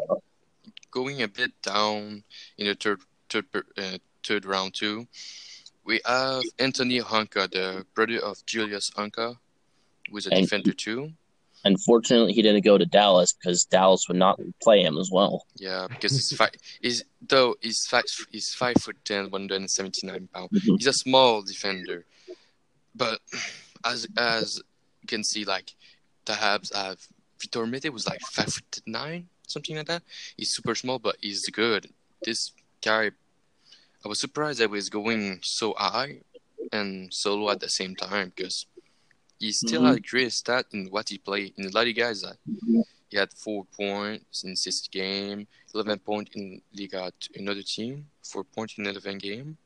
going a bit down in the third third uh, third round too, we have Anthony Honka, the brother of Julius Honka, who is a defender too. Unfortunately, he didn't go to Dallas because Dallas would not play him as well. Yeah, because he's five. He's though he's five. He's five foot ten, one hundred and seventy nine pounds. Mhm. He's a small defender, but as as you can see, like the Habs have Victor Mete was like five foot nine, something like that. He's super small, but he's good. This guy, I was surprised that he was going so high and so low at the same time because he still Mhm. had great stat in what he played. In La Liiga, is that he had four points in six game, eleven point in Liiga another team, four points in eleven game.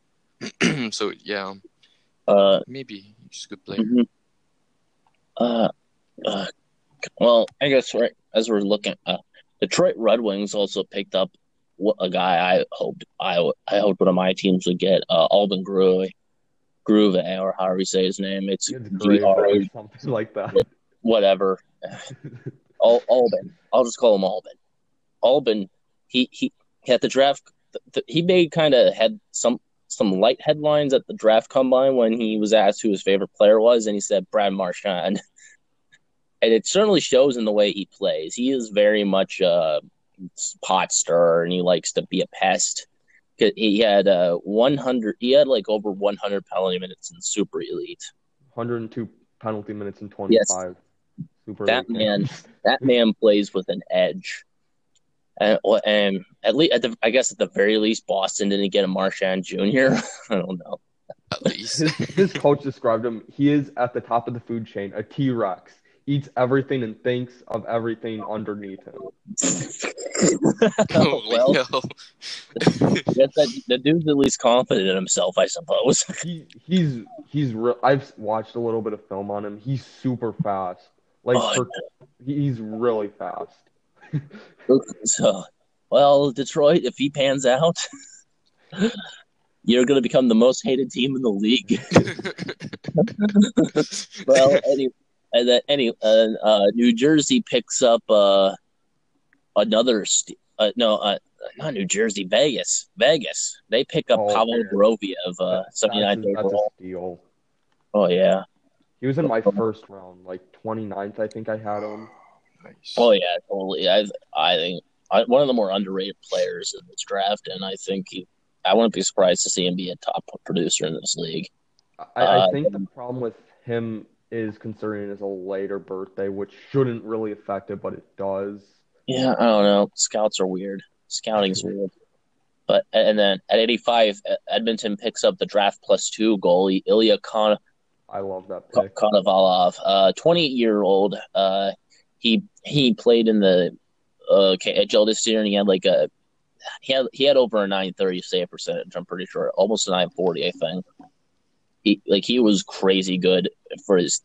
so yeah, Uh, maybe he's a good player. mhm. uh, uh, well, I guess right as we're looking, uh, Detroit Red Wings also picked up a guy I hoped I I hoped one of my teams would get, uh, Alban Groove, Groove, or however you say his name. It's or something like that. whatever. Al- Albin. I'll just call him Albin. Albin. He he at the draft. th- he made kind of had some some light headlines at the draft combine when he was asked who his favorite player was, and he said Brad Marchand. And it certainly shows in the way he plays. He is very much a pot stirrer, and he likes to be a pest. He had uh, 100. He had like over 100 penalty minutes in Super Elite. 102 penalty minutes in 25. Yes. Super that Elite man, that man plays with an edge. And, and at least, at the, I guess at the very least, Boston didn't get a Marchand Jr. I don't know. At least his, his coach described him. He is at the top of the food chain, a T Rex. Eats everything and thinks of everything underneath him. oh, well, that, the dude's at least confident in himself, I suppose. He, he's he's. Re- I've watched a little bit of film on him. He's super fast. Like oh, for, he's really fast. so, well, Detroit, if he pans out, you're going to become the most hated team in the league. well, anyway, and then any uh, uh, New Jersey picks up uh, another. St- uh, no, uh, not New Jersey, Vegas. Vegas. They pick up oh, Pavel Dorofeyev, uh, seventy nine. That's, a steal. Oh yeah. He was in my first round, like 29th, I think I had him. Nice. Oh yeah, totally. I I think I, one of the more underrated players in this draft, and I think he. I wouldn't be surprised to see him be a top producer in this league. I, I uh, think the problem with him is considering is a later birthday, which shouldn't really affect it, but it does. Yeah, I don't know. Scouts are weird. Scouting's weird. But and then at 85, Edmonton picks up the draft plus two goalie Ilya Kon. I love that pick. Konovalov, uh, 28 year old. Uh, he he played in the uh, KHL this year, and he had like a he had he had over a 930 save percentage. I'm pretty sure, almost a 940, I think. He like he was crazy good for his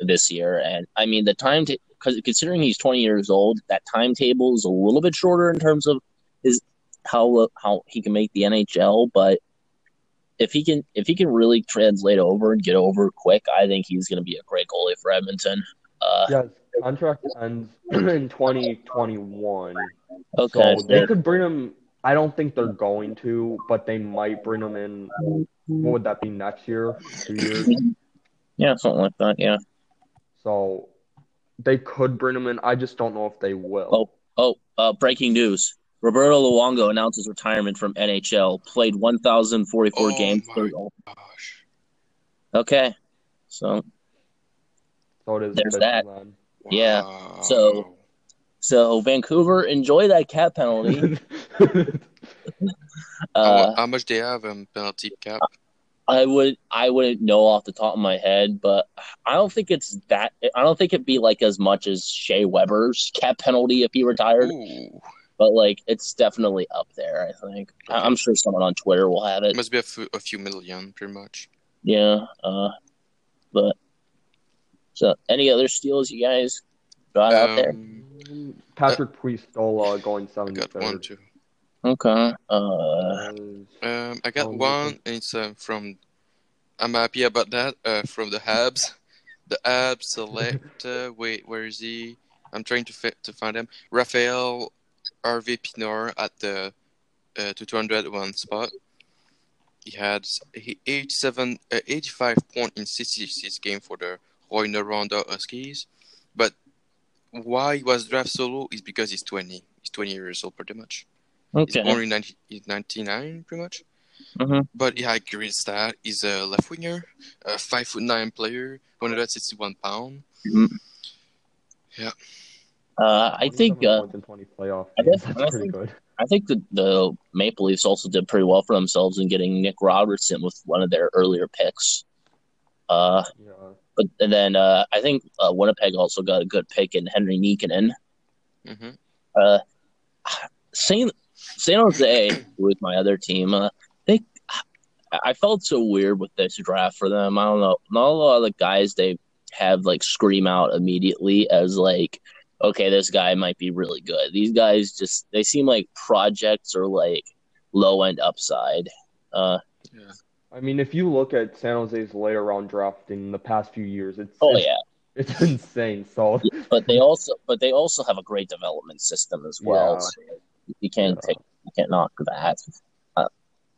this year, and I mean the time because considering he's 20 years old, that timetable is a little bit shorter in terms of his how how he can make the NHL, but if he can if he can really translate over and get over quick, I think he's going to be a great goalie for Edmonton. Uh, yeah, contract ends in 2021. Okay, so they could bring him. I don't think they're going to, but they might bring him in. What would that be next year? Two years? Yeah, something like that. Yeah. So they could bring him in. I just don't know if they will. Oh, oh! Uh, breaking news: Roberto Luongo announces retirement from NHL. Played 1,044 oh games. Gosh. Okay, so so it is there's that. Wow. Yeah. So so Vancouver, enjoy that cap penalty. uh, how, how, much do you have in penalty cap? I would I wouldn't know off the top of my head, but I don't think it's that. I don't think it'd be like as much as Shea Weber's cap penalty if he retired. Ooh but like it's definitely up there. I think okay. I'm sure someone on Twitter will have it. it must be a, f- a few million, pretty much. Yeah, uh, but so any other steals you guys got um, out there? Um, Patrick uh, Puistola going seven. I got one too. Okay. Uh, um, I got one. It's uh, from. I'm happy about that. Uh, from the Habs, the Habs select. Uh, wait, where is he? I'm trying to fit to find him. Raphael Harvey Pinard at the uh, 201 spot. He had he 87, uh, 85 points in 66 game for the Rouyn-Noranda Huskies. But why he was drafted so low is because he's 20. He's 20 years old, pretty much. Okay. He's only 90, he's 99, pretty much. Mm-hmm. But he had great stat. He's a left winger, a five foot nine player, 161 pound. Mm-hmm. Yeah. Uh, I think uh, I, guess, I think, good. I think the, the Maple Leafs also did pretty well for themselves in getting Nick Robertson with one of their earlier picks. Uh, yeah. But and then uh, I think uh, Winnipeg also got a good pick in Henri Nikkanen. Mm-hmm. Uh, Saint San Jose was my other team. Uh, they, I felt so weird with this draft for them. I don't know. Not a lot of the guys they have like scream out immediately as like okay, this guy might be really good. These guys just they seem like projects or like low end upside. Uh, yeah. I mean, if you look at San Jose's later round draft in the past few years, it's oh it's, yeah, it's insane. So, yeah, but they also but they also have a great development system as well. Yeah. So you can't take you can't knock that. Uh,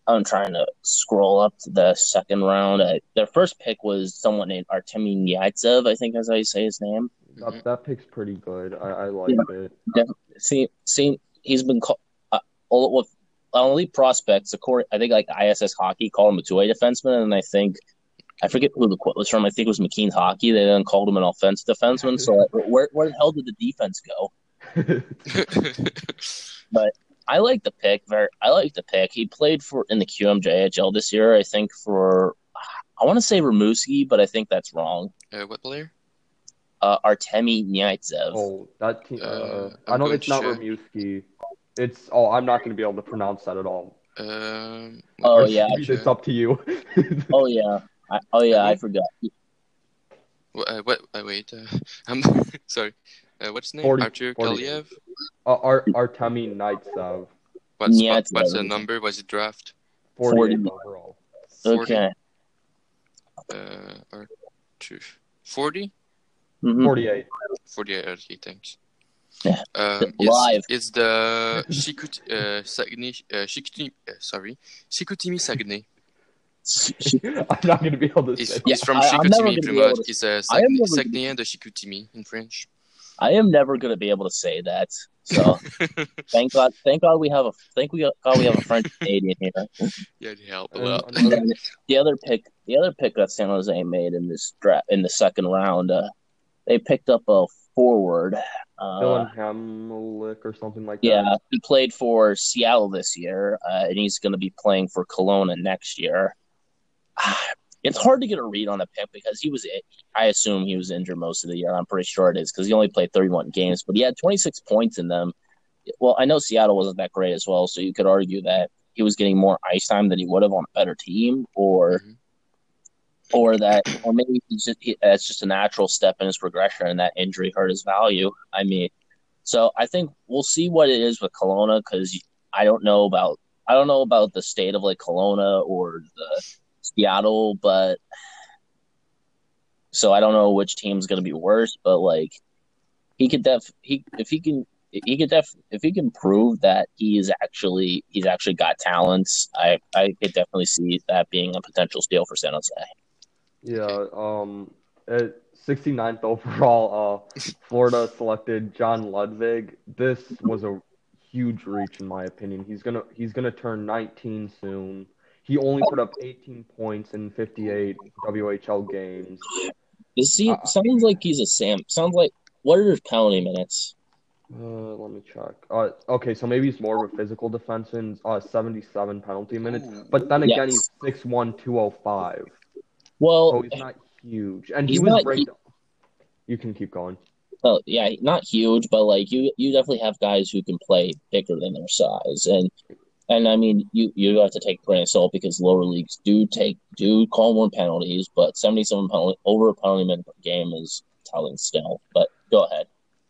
I'm trying to scroll up to the second round. Uh, their first pick was someone named Artemi Yaitsev, I think that's how you say his name. That, that pick's pretty good. I, I like Yeah. it. See, see, he's been called uh, all with on elite prospects. According, I think like ISS Hockey called him a two-way defenseman, and I think I forget who the quote was from. I think it was McKeen Hockey. They then called him an offensive defenseman. So like, where where the hell did the defense go? I like the pick. Very, I like the pick. He played for in the QMJHL this year. I think for I want to say Rimouski, but I think that's wrong. uh, what player? Uh, Artemi Knyazev. oh, that team. Uh, Uh, I know it's not to check. Rimouski. It's oh, I'm not going to be able to pronounce that at all. Um, Oh, what- yeah. Reed, it's up to you. Oh yeah. I, oh yeah, I forgot. What? Uh, what uh, wait. Uh, I'm sorry. Uh, what's his name? 40 Artur 40. Kaliyev. uh, Ar- Artemi Knyazev, What's Yeah, what, what's the number? Was it draft? 48 40. overall. 40? Okay. Uh, Artur. 40? Mhm. 48. 48, okay, thanks. Yeah. Um, Live. It's, it's the Shikut, uh, Saguenay, uh, Chicoutimi, uh, sorry, Chicoutimi Saguenay. I'm not going to be able to It's, say. Yeah, it's from I- I'm never Chicoutimi, gonna be able Plymouth. to- It's uh, I am Saguenay, never gonna- de Chicoutimi in French. I am never gonna be able to say that. So thank God, thank God we have a thank we God we have a French Canadian here. Yeah, it helped a lot. And another- then the other pick, the other pick that San Jose made in this draft in the second round, uh, they picked up a forward. Uh, Dillon Hamaliuk or something like yeah, that. he played for Seattle this year, uh, and he's going to be playing for Kelowna next year. It's hard to get a read on the pick because he was. I assume he was injured most of the year. I'm pretty sure it is because he only played 31 games, but he had 26 points in them. Well, I know Seattle wasn't that great as well, so you could argue that he was getting more ice time than he would have on a better team, or Mhm. or that, or maybe he's just, he, it's just a natural step in his progression, and that injury hurt his value. I mean, so I think we'll see what it is with Kelowna because I don't know about I don't know about the state of like Kelowna or the Seattle, but so I don't know which team's going to be worse. But like he could def he if he can he could def if he can prove that he is actually he's actually got talents. I I could definitely see that being a potential steal for San Jose. Yeah, um, at 69th overall, uh, Florida selected John Ludvig. This was a huge reach in my opinion. He's gonna he's gonna turn 19 soon. He only put up 18 points in 58 WHL games. This he, Uh, sounds like he's a Sam. Sounds like what are his penalty minutes? Uh, let me check. Uh, okay, so maybe he's more of a physical defenseman. Uh, 77 penalty minutes, but then again, Yes. he's 6'1", 205. Well, So he's not huge, and he He's was not- ranked. You can keep going. Oh yeah, not huge, but like you, you definitely have guys who can play bigger than their size, and and I mean you you have to take a grain of salt because lower leagues do take do call more penalties, but seventy seven penalty over a penalty minute per game is telling still. But go ahead.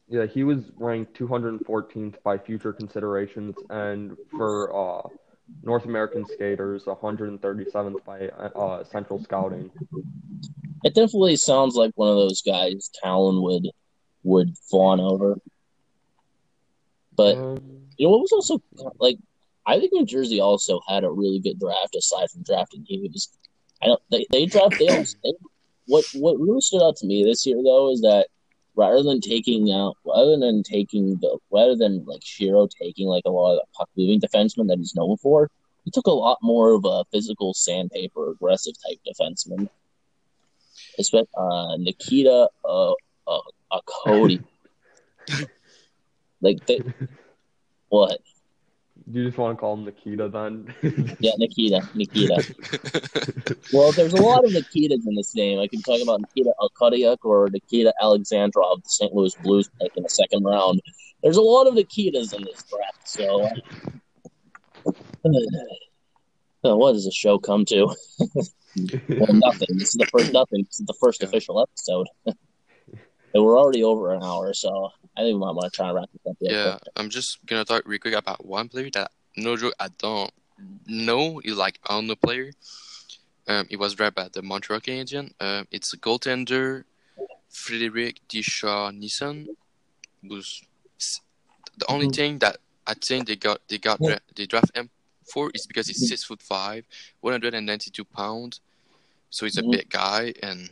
Yeah, he was ranked 214th by future considerations, and for uh, North American skaters, 137th by uh, Central Scouting. It definitely sounds like one of those guys Talon would would fawn over. But Um, You know what was also like I think New Jersey also had a really good draft aside from drafting Hughes. I don't they they draft they also they, what what really stood out to me this year though is that rather than taking out rather than taking the rather than like Shero taking like a lot of the puck moving defensemen that he's known for, he took a lot more of a physical sandpaper aggressive type defenseman. Especially uh Nikita uh, uh, uh Cody. like they what? Do you just want to call him Nikita then? Yeah, Nikita. Nikita. Well, there's a lot of Nikitas in this name. I can talk about Nikita Okhotiuk or Nikita Alexandrov, the St. Louis Blues pick in the second round. There's a lot of Nikitas in this draft. So, uh, what does the show come to? well, nothing. This is the first nothing. This is the first Yeah. official episode. and we're already over an hour, so I think we might want to try and wrap this up. yeah, quick. I'm just gonna talk real quick about one player that no joke I don't know. He's like on the player. Um, he was drafted by the Montreal Canadiens. Um, it's a goaltender, Frederic Dichow Nissan. Was the only Mhm. thing that I think they got they got Yeah. they draft him for is because he's six foot five, one hundred and ninety two pounds. So he's a Mhm. big guy, and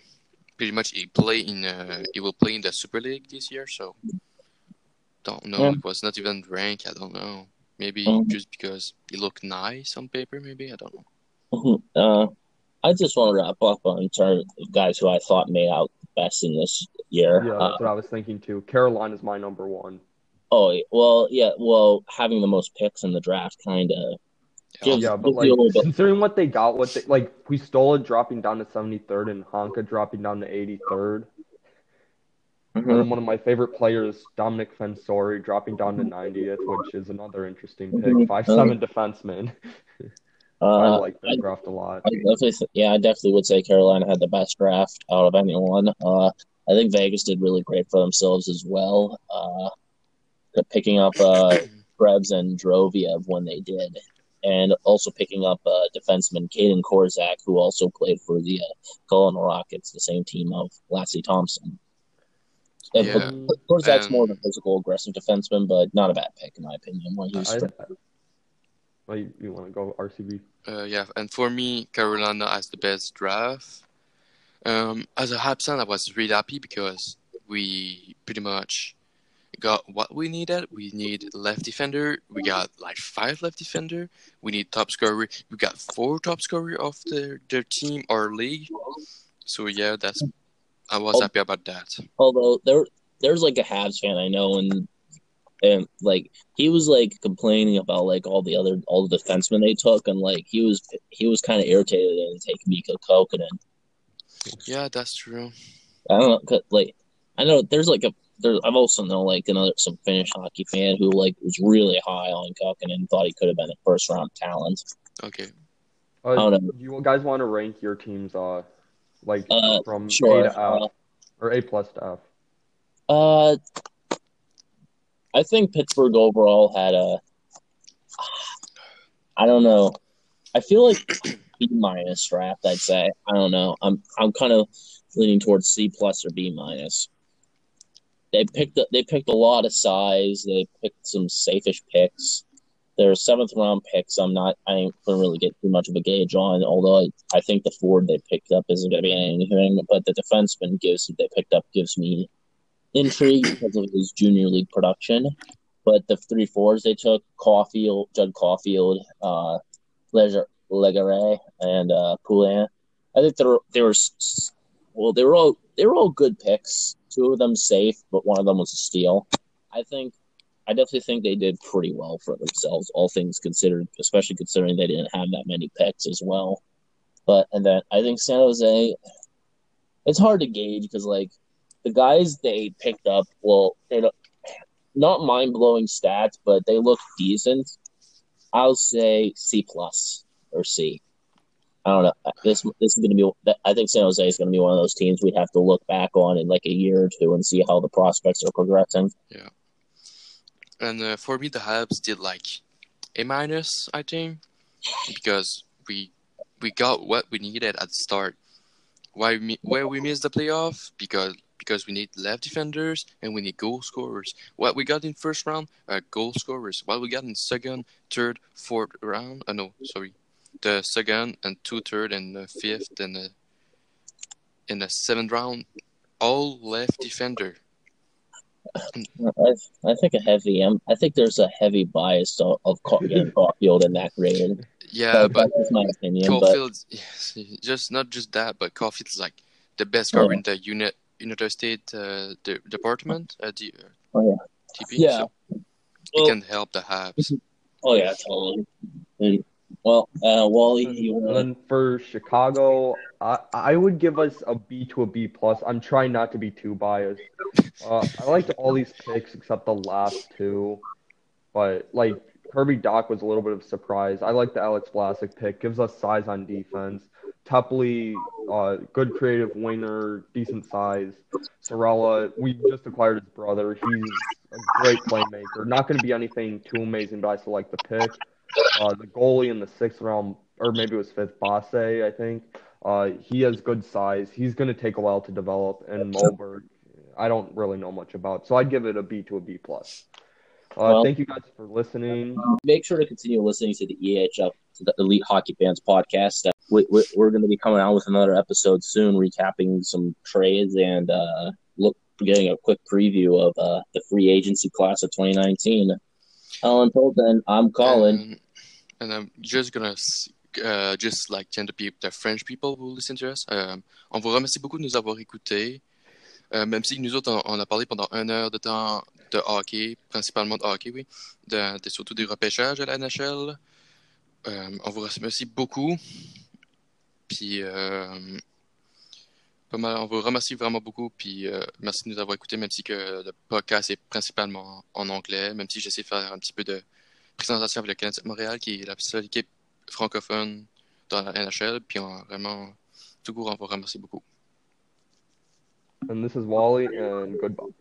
pretty much he play in uh, he will play in the Super League this year. So don't know. Yeah. It was not even ranked. I don't know. Maybe Mhm. just because he looked nice on paper. Maybe I don't know. Mhm. Uh, I just want to wrap up on terms of guys who I thought made out best in this year. Yeah, Uh, that's what I was thinking too. Carolina's my number one. oh, well, yeah, well, having the most picks in the draft kind of Yeah, Yeah, but like you a little bit- considering what they got, what they like, Puistola dropping down to 73rd and Honka dropping down to 83rd. And one of my favorite players, Domenick Fensore, dropping down to 90th, which is another interesting pick. Mhm. Five seven defenseman. I uh, like that draft a lot. I definitely, th- yeah, I definitely would say Carolina had the best draft out of anyone. Uh, I think Vegas did really great for themselves as well. Uh, picking up uh, Krebs and Dorofeyev when they did, and also picking up uh, defenseman Caden Korczak, who also played for the uh, Kelowna Rockets, the same team of Lassi Thomson. And Yeah, Korczak's more of a physical, aggressive defenseman, but not a bad pick in my opinion. When I, he's I, well, you, you want to go RCB? Uh, yeah, and for me, Carolina has the best draft. Um, as a Habs fan, I was really happy because we pretty much got what we needed. We need left defender. We got like five left defender. We need top scorer. We got four top scorer of their their team or league. So yeah, that's I was Oh. happy about that. although there there's like a Habs fan I know and and like he was like complaining about like all the other all the defensemen they took and like he was he was kind of irritated and take Mikko Kokkonen. Yeah, that's true. I don't know 'cause, like I know there's like a there I've also know like another some Finnish hockey fan who like was really high on Kokkonen and thought he could have been a first round talent. Okay. Uh, I don't know. do you guys want to rank your teams, uh, like Uh, from Sure. A to F Uh, or A plus to F? Uh, I think Pittsburgh overall had a. I don't know. I feel like B minus draft. I'd say. I don't know. I'm I'm kind of leaning towards C plus or B minus. They picked they picked a lot of size. They picked some safeish picks. They're seventh round picks. I'm not. I gonna really get too much of a gauge on. Although I, I think the Ford they picked up isn't gonna be anything. But the defenseman gives they picked up gives me intrigue because of his junior league production. But the three fours they took, Caulfield, Judd Caulfield, uh, Legare, and uh, Poulin. I think they were they were well, they were all they were all good picks. Two of them safe, but one of them was a steal. I think I definitely think they did pretty well for themselves, all things considered, especially considering they didn't have that many picks as well. But and then I think San Jose, it's hard to gauge because like the guys they picked up, well, they're not, not mind blowing stats, but they look decent. I'll say C plus or C. I don't know. This this is going to be. I think San Jose is going to be one of those teams we'd have to look back on in like a year or two and see how the prospects are progressing. Yeah. And uh, for me, the Habs did like A minus, I think, because we we got what we needed at the start. Why we where we missed the playoff because because we need left defenders and we need goal scorers. What we got in first round goal scorers. What we got in second, third, fourth round. Uh, no, sorry, the second and two third and the fifth and the in the seventh round, all left defender. I, I think a heavy. Um, I think there's a heavy bias of, of Caufield in that grade. Yeah, but that's my opinion. But Caufield, yes, just not just that, but Caufield is like the best guard Yeah. in the unit United States uh, de- department at the uh, Oh, yeah. TP. Yeah. So Well- it can help the Habs. oh yeah, totally. And, well, uh, Wally, you And then for Chicago, I I would give us a B to a B plus. I'm trying not to be too biased. Uh, I liked all these picks except the last two, but like Kirby Dach was a little bit of a surprise. I like the Alex Vlasic pick. Gives us size on defense. Teply, uh, good creative winger, decent size. Saarela, we just acquired his brother. He's a great playmaker. Not going to be anything too amazing, but I still like the pick. Uh, the goalie in the sixth round, or maybe it was fifth, Basse, I think. Uh, he has good size. He's going to take a while to develop. And Moberg, I don't really know much about, so I'd give it a B to a B plus. Uh, Well- thank you guys for listening. Make sure to continue listening to the EHF, to the Elite Hockey Fans podcast. Uh, we, we, we're going to be coming out with another episode soon, recapping some trades and uh, look getting a quick preview of uh, the free agency class of 2019. Uh, until then, I'm Colin. And, and I'm just gonna uh, just like tend to be the French people who listen to us. Euh, on vous remercie beaucoup de nous avoir écoutés. Euh, même si nous autres, on, a parlé pendant une heure de temps de hockey, principalement de hockey, oui, de, surtout des repêchages à la NHL. Euh, on vous remercie beaucoup. Puis, euh, on vous remercie vraiment beaucoup. Puis, merci de nous avoir écoutés, même si le podcast est principalement en anglais, même si j'essaie de faire un petit peu de présentation avec le Canadien de Montréal, qui est la seule équipe francophone dans la NHL. Puis, on, vraiment, tout court, on vous remercie beaucoup. And this is Wally, and goodbye.